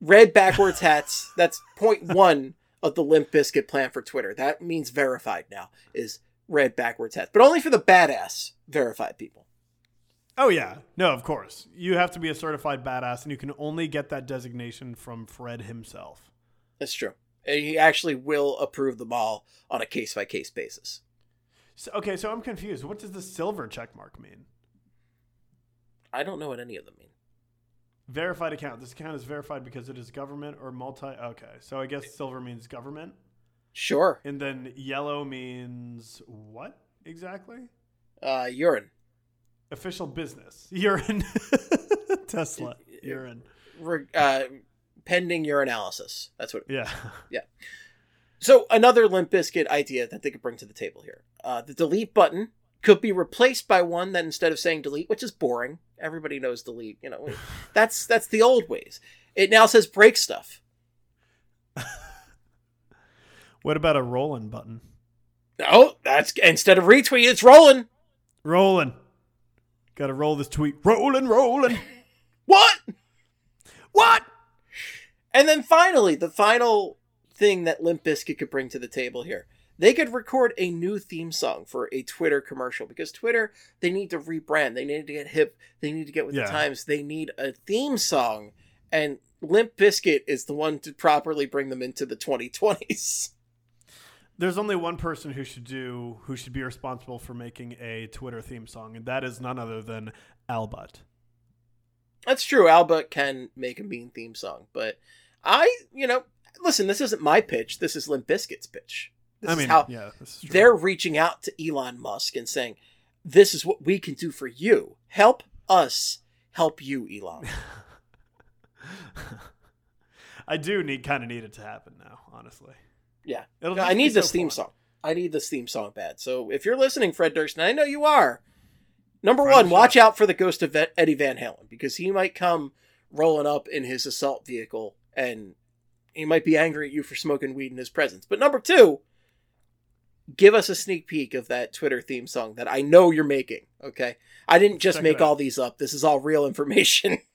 red backwards hats. That's point one of the Limp Bizkit plan for Twitter. That means verified now is red backwards hats, but only for the badass verified people. Oh yeah, no, of course. You have to be a certified badass, and you can only get that designation from Fred himself. That's true. And he actually will approve them all on a case by case basis. So, okay, so I'm confused. What does the silver check mark mean? I don't know what any of them mean. Verified account. This account is verified because it is government or multi. Okay, so I guess silver means government, Sure. and then yellow means what exactly? Uh, urine. Official business. Urine. Tesla. Urine. Re- uh, pending urinalysis. That's what. Yeah. Yeah. So another Limp Bizkit idea that they could bring to the table here: uh, the delete button could be replaced by one that instead of saying delete, which is boring, everybody knows delete. You know, that's that's the old ways. It now says break stuff. What about a rolling button? No, that's instead of retweet, it's rolling. Rolling. Got to roll this tweet. Rolling, rolling. What? what? And then finally, the final thing that Limp Bizkit could bring to the table here. They could record a new theme song for a Twitter commercial because Twitter, they need to rebrand. They need to get hip. They need to get with Yeah. the times. They need a theme song. And Limp Bizkit is the one to properly bring them into the 2020s. There's only one person who should do who should be responsible for making a Twitter theme song, and that is none other than Albut. That's true. Alba can make a mean theme song, but I, you know, listen, this isn't my pitch. This is Limp Bizkit's pitch. This I is mean, how yeah, this is true. they're reaching out to Elon Musk and saying, "This is what we can do for you. Help us help you, Elon." I do need kind of need it to happen now, honestly. Yeah, It'll I need so this theme fun. song. I need this theme song bad. So if you're listening, Fred Durst, and I know you are, number Friend one, watch out for the ghost of Eddie Van Halen because he might come rolling up in his assault vehicle and he might be angry at you for smoking weed in his presence. But number two, give us a sneak peek of that Twitter theme song that I know you're making. Okay, I didn't just Check make all these up. This is all real information.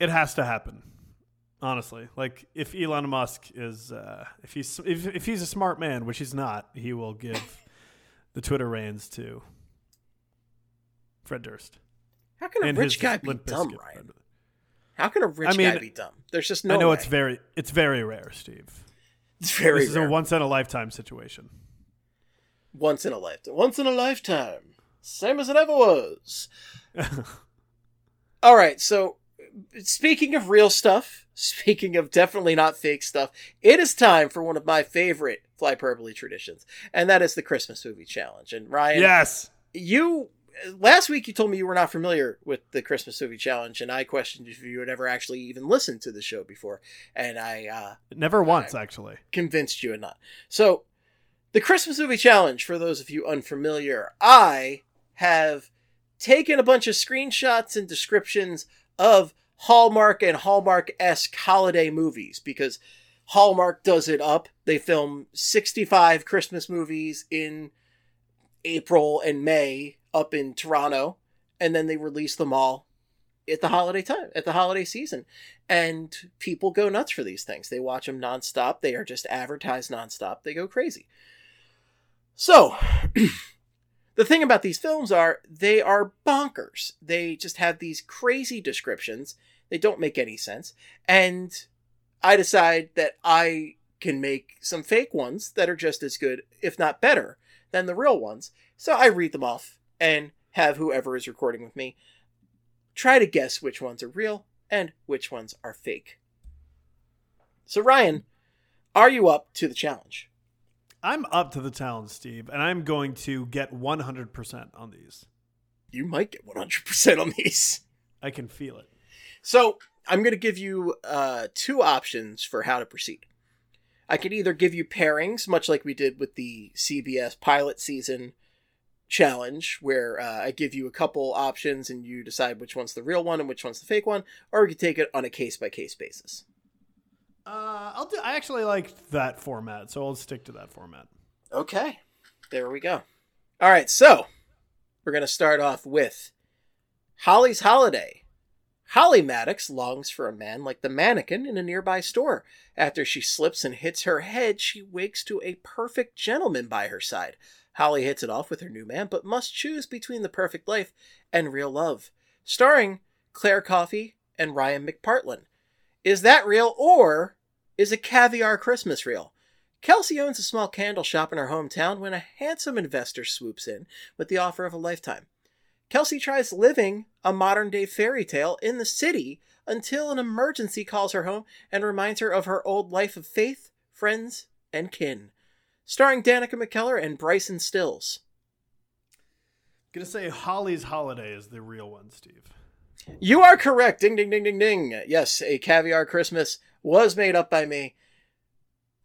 It has to happen. Honestly, like if Elon Musk is, uh, if he's if, if he's a smart man, which he's not, he will give the Twitter reins to Fred Durst. How can a rich guy be dumb, Ryan? friend. How can a rich I mean, guy be dumb? There's just no. I know way. it's very it's very rare, Steve. It's very this is a once in a lifetime situation. once in a lifetime. Once in a lifetime. Same as it ever was. All right, so speaking of real stuff, speaking of definitely not fake stuff, it is time for one of my favorite Flyperbole traditions, and that is the Christmas movie challenge. And Ryan, yes. you last week you told me you were not familiar with the Christmas movie challenge, and I questioned if you had ever actually even listened to the show before, and I uh, Never once, actually. convinced you and not. So, the Christmas movie challenge, for those of you unfamiliar, I have taken a bunch of screenshots and descriptions of Hallmark and Hallmark esque holiday movies because Hallmark does it up. They film 65 Christmas movies in April and May up in Toronto, and then they release them all at the holiday time, at the holiday season. And people go nuts for these things. They watch them nonstop. They are just advertised nonstop. They go crazy. So, the thing about these films are they are bonkers. They just have these crazy descriptions. They don't make any sense. And I decide that I can make some fake ones that are just as good, if not better, than the real ones. So I read them off and have whoever is recording with me try to guess which ones are real and which ones are fake. So, Ryan, are you up to the challenge? I'm up to the challenge, Steve, and I'm going to get 100% on these. You might get 100% on these. I can feel it. So, I'm going to give you uh, two options for how to proceed. I could either give you pairings, much like we did with the CBS pilot season challenge, where uh, I give you a couple options and you decide which one's the real one and which one's the fake one, or we could take it on a case by case basis. Uh, I'll do. I actually like that format, so I'll stick to that format. Okay, there we go. All right, so we're going to start off with Holly's Holiday. Holly Maddox longs for a man like the mannequin in a nearby store. After she slips and hits her head, she wakes to a perfect gentleman by her side. Holly hits it off with her new man, but must choose between the perfect life and real love. Starring Claire Coffee and Ryan McPartlin. Is that real, or is a caviar Christmas real? Kelsey owns a small candle shop in her hometown when a handsome investor swoops in with the offer of a lifetime. Kelsey tries living a modern day fairy tale in the city until an emergency calls her home and reminds her of her old life of faith, friends, and kin. Starring Danica McKellar and Bryson Stills. I'm gonna say Holly's Holiday is the real one, Steve. You are correct. Ding, ding, ding, ding, ding. Yes, a caviar Christmas was made up by me.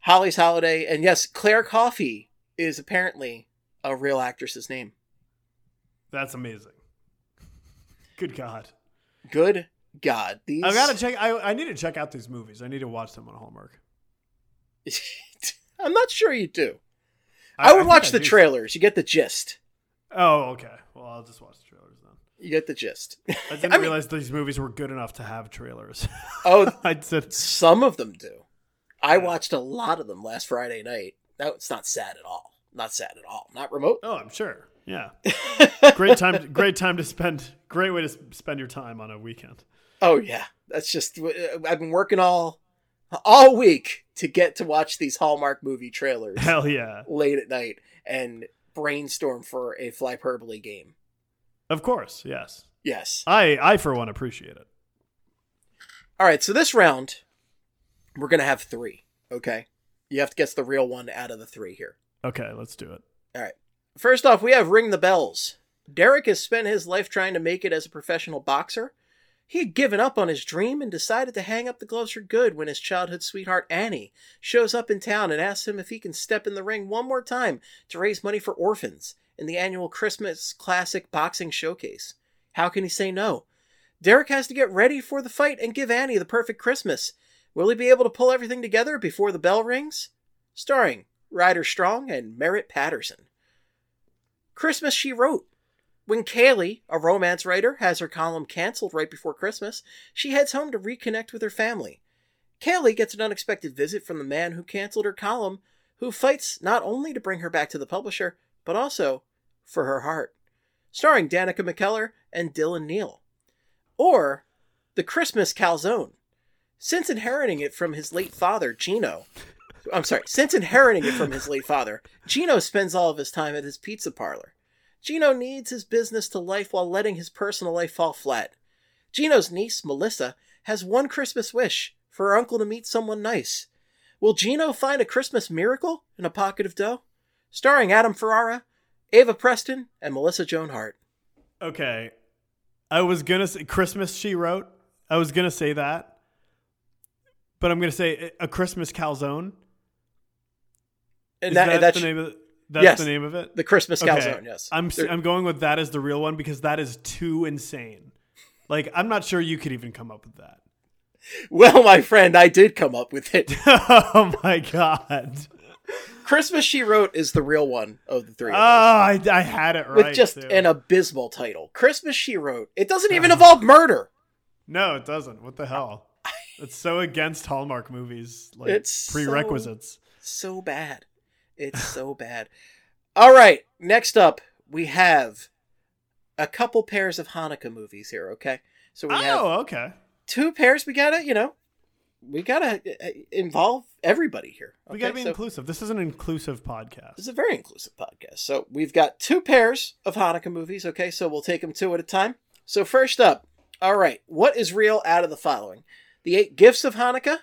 Holly's Holiday, and yes, Claire Coffee is apparently a real actress's name. That's amazing. Good God. Good God, these. I gotta check. I, I need to check out these movies. I need to watch them on Hallmark. I'm not sure you do. I, would think watch I the trailers. You get the gist. Oh, okay. Well, I'll just watch the trailers then. You get the gist. I didn't I mean- realize these movies were good enough to have trailers. Oh, I said, some of them do. I watched a lot of them last Friday night. That it's not sad at all. Not sad at all. Not remote. oh, I'm sure. Yeah. great time. Great time to spend. Great way to spend your time on a weekend. Oh yeah, that's just uh, I've been working all all week to get to watch these Hallmark movie trailers Hell yeah. late at night and brainstorm for a Flyperbole game. Of course. Yes. Yes. I I for one appreciate it. All right, so this round we're going to have 3, okay? You have to guess the real one out of the 3 here. Okay, let's do it. All right. First off, we have Ring the Bells. Derek has spent his life trying to make it as a professional boxer. He had given up on his dream and decided to hang up the gloves for good when his childhood sweetheart Annie shows up in town and asks him if he can step in the ring one more time to raise money for orphans in the annual Christmas Classic Boxing Showcase. How can he say no? Derek has to get ready for the fight and give Annie the perfect Christmas. Will he be able to pull everything together before the bell rings? Starring Ryder Strong and Merritt Patterson. Christmas She Wrote. When Kaylee, a romance writer, has her column canceled right before Christmas, she heads home to reconnect with her family. Kaylee gets an unexpected visit from the man who canceled her column, who fights not only to bring her back to the publisher, but also for her heart. Starring Danica McKellar and Dylan Neal. Or The Christmas Calzone. Since inheriting it from his late father, Gino, I'm sorry, since inheriting it from his late father, Gino spends all of his time at his pizza parlor. Gino needs his business to life while letting his personal life fall flat. Gino's niece, Melissa, has one Christmas wish for her uncle to meet someone nice. Will Gino find a Christmas miracle in a pocket of dough? Starring Adam Ferrara, Ava Preston, and Melissa Joan Hart. Okay. I was gonna say Christmas she wrote. I was gonna say that. But I'm gonna say a Christmas calzone. Is that, that, that's the name of the, that's yes, the name of it? the Christmas Okay. calzone, yes. I'm There- I'm going with that as the real one because that is too insane. Like I'm not sure you could even come up with that. well, my friend, I did come up with it. oh my god. Christmas She Wrote is the real one of the three. Oh, of. I, I had it right. with just too. an abysmal title. Christmas She Wrote. It doesn't even involve murder. No, it doesn't. What the hell? It's so against Hallmark movies like It's so- prerequisites. So bad. It's so bad. All right, next up we have a couple pairs of Hanukkah movies here, okay? So we have Oh, okay. two pairs we got to, you know, we got to uh, uh, involve everybody here. We gotta be So- inclusive. This is an inclusive podcast. This is a very inclusive podcast. So we've got two pairs of Hanukkah movies. Okay, so we'll take them two at a time. So first up, all right, what is real out of the following? The eight gifts of Hanukkah.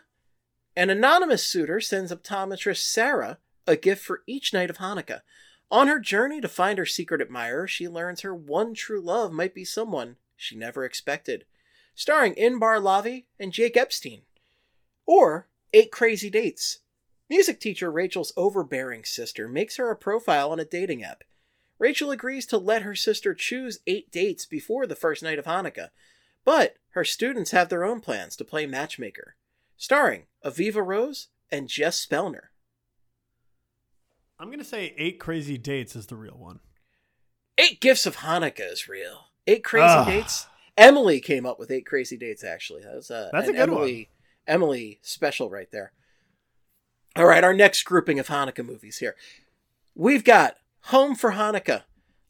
An anonymous suitor sends optometrist Sarah a gift for each night of Hanukkah. On her journey to find her secret admirer, she learns her one true love might be someone she never expected. Starring Inbar Lavi and Jake Epstein. Or Eight Crazy Dates. Music teacher Rachel's overbearing sister makes her a profile on a dating app. Rachel agrees to let her sister choose eight dates before the first night of Hanukkah, but her students have their own plans to play matchmaker. Starring Aviva Rose and Jess Spellner. I'm gonna say Eight Crazy Dates is the real one. Eight Gifts of Hanukkah is real. Eight Crazy Ugh. Dates. Emily came up with Eight Crazy Dates, actually. That was uh, That's a good one. Emily, Emily special right there. All right, our next grouping of Hanukkah movies here. We've got Home for Hanukkah.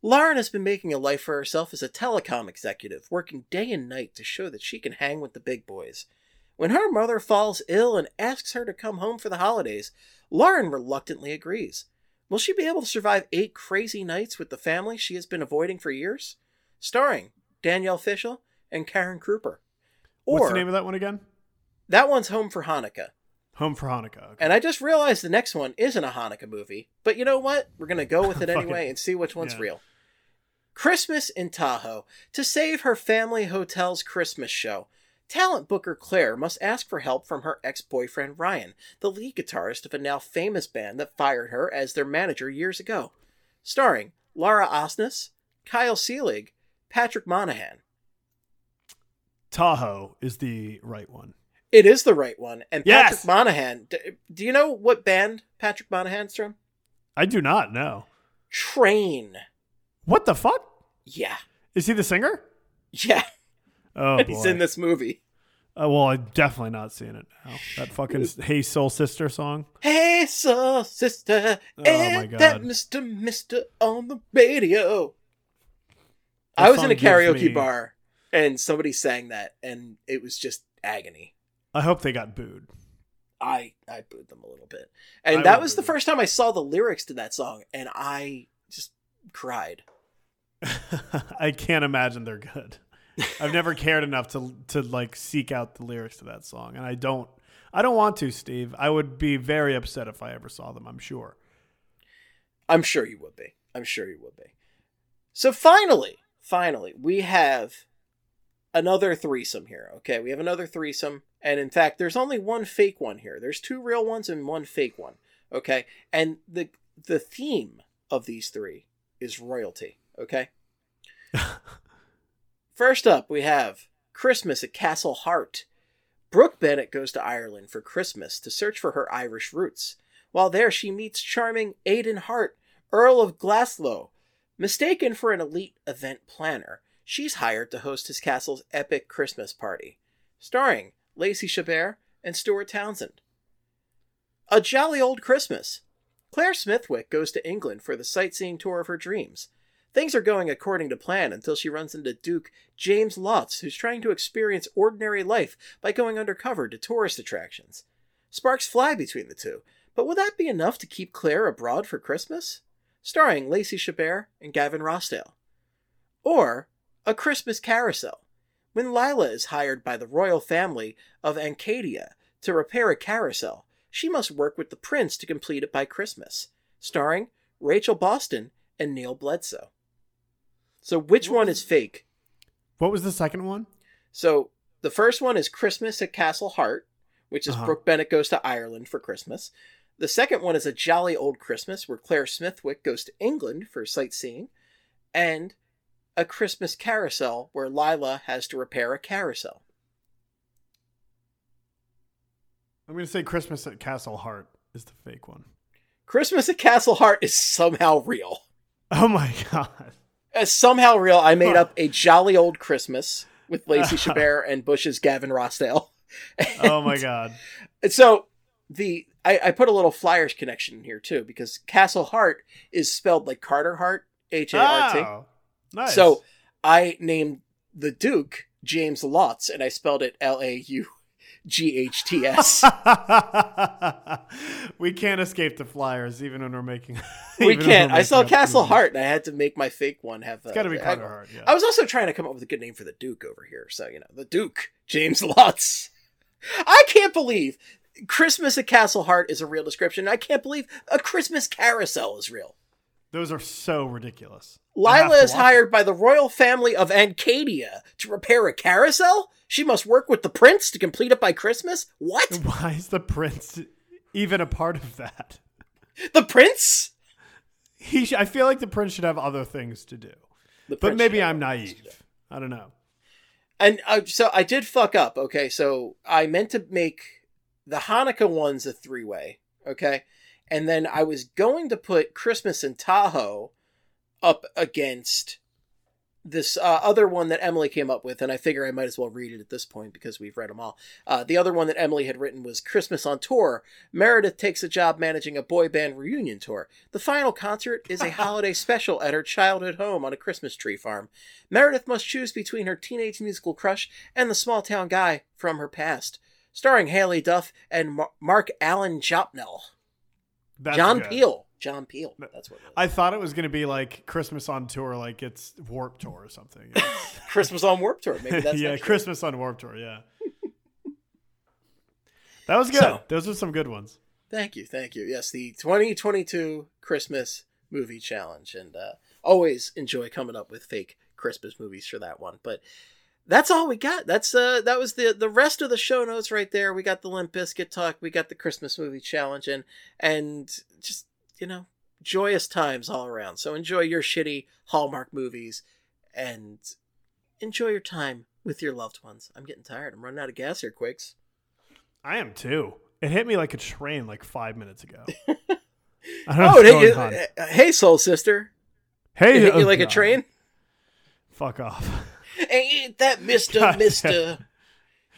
Lauren has been making a life for herself as a telecom executive, working day and night to show that she can hang with the big boys. When her mother falls ill and asks her to come home for the holidays, Lauren reluctantly agrees. Will she be able to survive eight crazy nights with the family she has been avoiding for years? Starring Danielle Fishel and Karen Kruper. Or What's the name of that one again? that one's Home for Hanukkah. Home for Hanukkah. Okay. And I just realized the next one isn't a Hanukkah movie. But you know what? We're going to go with it anyway and see which one's Yeah. real. Christmas in Tahoe. To save her family hotel's Christmas show, talent booker Claire must ask for help from her ex boyfriend Ryan, the lead guitarist of a now famous band that fired her as their manager years ago. Starring Laura Osnes, Kyle Selig, Patrick Monahan. Tahoe is the right one. It is the right one. And Yes! Patrick Monahan. Do you know what band Patrick Monahan's from? I do not know. Train. What the fuck? Yeah. Is he the singer? Yeah. Oh, he's boy. in this movie. Uh, well, I'm definitely not seeing it now. That fucking "Hey Soul Sister" song. Hey, soul sister, Oh, my and that Mister Mister on the radio. That I was in a karaoke me- bar, and somebody sang that, and it was just agony. I hope they got booed. I I booed them a little bit, and I that was the first time I saw the lyrics to that song, and I just cried. I can't imagine they're good. I've never cared enough to to like seek out the lyrics to that song, and I don't. I don't want to, Steve. I would be very upset if I ever saw them. I'm sure. I'm sure you would be. I'm sure you would be. So finally, finally, we have another threesome here. Okay, we have another threesome, and in fact, there's only one fake one here. There's two real ones and one fake one. Okay, and the the theme of these three is royalty. Okay. First up, we have Christmas at Castle Hart. Brooke Bennett goes to Ireland for Christmas to search for her Irish roots. While there, she meets charming Aidan Hart, Earl of Glasgow. Mistaken for an elite event planner, she's hired to host his castle's epic Christmas party. Starring Lacey Chabert and Stuart Townsend. A Jolly Old Christmas. Claire Smithwick goes to England for the sightseeing tour of her dreams. Things are going according to plan until she runs into Duke James Lotz, who's trying to experience ordinary life by going undercover to tourist attractions. Sparks fly between the two, but will that be enough to keep Claire abroad for Christmas? Starring Lacey Chabert and Gavin Rossdale. Or A Christmas Carousel, when Lila is hired by the royal family of Ancadia to repair a carousel, she must work with the prince to complete it by Christmas. Starring Rachel Boston and Neal Bledsoe. So, which one is fake? What was the second one? So the first one is Christmas at Castle Hart, which is Uh-huh. Brooke Bennett goes to Ireland for Christmas. The second one is a jolly old Christmas where Claire Smithwick goes to England for sightseeing, and a Christmas carousel where Lila has to repair a carousel. I'm going to say Christmas at Castle Hart is the fake one. Christmas at Castle Hart is somehow real. Oh my god. Uh, somehow real. I made up a jolly old Christmas with Lacey Chabert and Bush's Gavin Rossdale. Oh my god. So the I, I put a little Flyers connection in here too because Castle Hart is spelled like Carter Hart, H A R T. Oh, nice. So I named the Duke James Lotz and I spelled it L A U G H T S. we can't escape the Flyers even when we're making. We can't. I saw Castle. Hart and I had to make my fake one have. It's uh, got to be Carter Hart. Yeah. I was also trying to come up with a good name for the Duke over here. So, you know, the Duke, James Lutz. I can't believe Christmas at Castle Hart is a real description. I can't believe a Christmas carousel is real. Those are so ridiculous. Lila is hired by the royal family of Ancadia to repair a carousel? She must work with the prince to complete it by Christmas? What? Why is the prince even a part of that? The prince? He, sh- I feel like the prince should have other things to do. The But maybe I'm do. naive. I don't know. And uh, so I did fuck up. Okay, so I meant to make the Hanukkah ones a three way. Okay, and then I was going to put Christmas in Tahoe up against this uh, other one that Emily came up with, and I figure I might as well read it at this point because we've read them all. Uh, the other one that Emily had written was Christmas on Tour. Meredith takes a job managing a boy band reunion tour. The final concert is a holiday special at her childhood home on a Christmas tree farm. Meredith must choose between her teenage musical crush and the small town guy from her past. Starring Haylie Duff and Mar- Mark Allen Jopnell. That's John good. Peel. John Peel. That's what. I thought it was going to be like Christmas on tour, like it's Warp Tour or something. Christmas on Warp Tour. Maybe that's yeah. Christmas on Warp Tour. Yeah, that was good. So- Those are some good ones. Thank you, thank you. Yes, the 2022 Christmas movie challenge, and uh, always enjoy coming up with fake Christmas movies for that one. But that's all we got. That's uh, that was the the rest of the show notes right there. We got the Limp Bizkit talk, we got the Christmas movie challenge, and and just you know joyous times all around. So enjoy your shitty Hallmark movies, and enjoy your time with your loved ones. I'm getting tired. I'm running out of gas here, Quigz. I am too. It hit me like a train like five minutes ago. I don't know Oh, what's it going hit on. you- uh, hey, soul sister. Hey, It hit you oh, like a train? Fuck off. Ain't that Mr. God. Mister?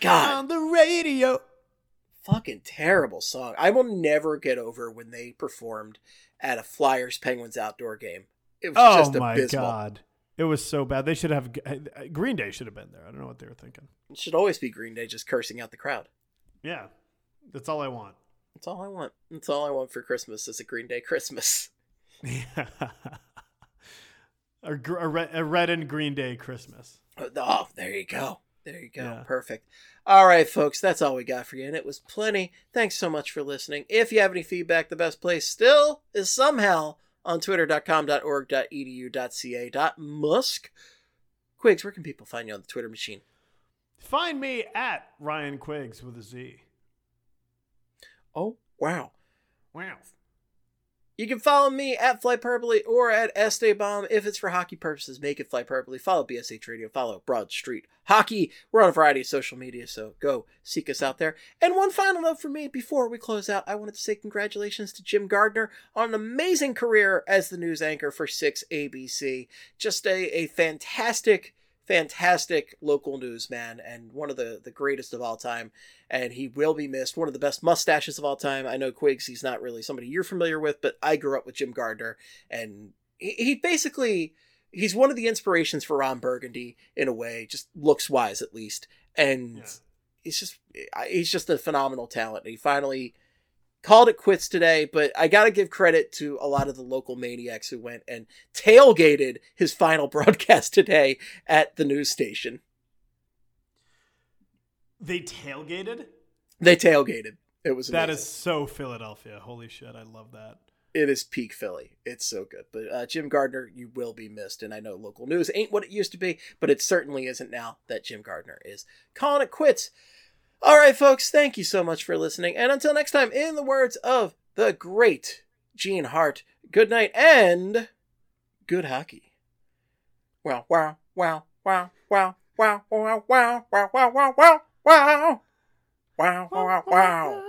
God, On the radio. fucking terrible song. I will never get over when they performed at a Flyers Penguins outdoor game. It was Oh just my abysmal. god, it was so bad. They should have Green Day should have been there. I don't know what they were thinking. It should always be Green Day just cursing out the crowd. Yeah, that's all I want. That's all I want. That's all I want for Christmas is a Green Day Christmas. a, a, red, a red and Green Day Christmas. Oh, there you go. There you go. Yeah. Perfect. All right, folks, that's all we got for you, and it was plenty. Thanks so much for listening. If you have any feedback, the best place still is somehow on twitter.com.org.edu.ca.musk. Quigz, where can people find you on the Twitter machine? Find me at Ryan Quigz with a Z. Oh, wow. Wow. You can follow me at Flyperbole or at Estebomb. If it's for hockey purposes, make it Flyperbole. Follow BSH Radio. Follow Broad Street Hockey. We're on a variety of social media, so go seek us out there. And one final note for me before we close out, I wanted to say congratulations to Jim Gardner on an amazing career as the news anchor for 6 ABC. Just a, a fantastic, fantastic local newsman and one of the, the greatest of all time and he will be missed. One of the best mustaches of all time. I know Quigz, he's not really somebody you're familiar with, but I grew up with Jim Gardner, and he, he basically he's one of the inspirations for Ron Burgundy in a way, just looks wise at least, and Yeah. he's just he's just a phenomenal talent. He finally called it quits today, but I got to give credit to a lot of the local maniacs who went and tailgated his final broadcast today at the news station. They tailgated? They tailgated. It was That amazing. is so Philadelphia. Holy shit, I love that. it is peak Philly. It's so good. But uh, Jim Gardner, you will be missed. And I know local news ain't what it used to be, but it certainly isn't now that Jim Gardner is calling it quits. All right, folks, thank you so much for listening. And until next time, in the words of the great Gene Hart, good night and good hockey. Wow, wow, wow, wow, wow, wow, wow, wow, wow, wow, wow, wow, wow. Wow, wow, wow.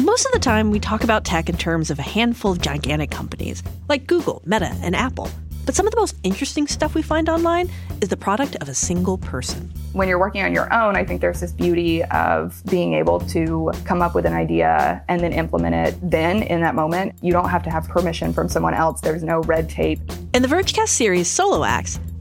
Most of the time, we talk about tech in terms of a handful of gigantic companies like Google, Meta, and Apple. But some of the most interesting stuff we find online is the product of a single person. When you're working on your own, I think there's this beauty of being able to come up with an idea and then implement it then in that moment. You don't have to have permission from someone else, there's no red tape. In the Vergecast series Solo Acts,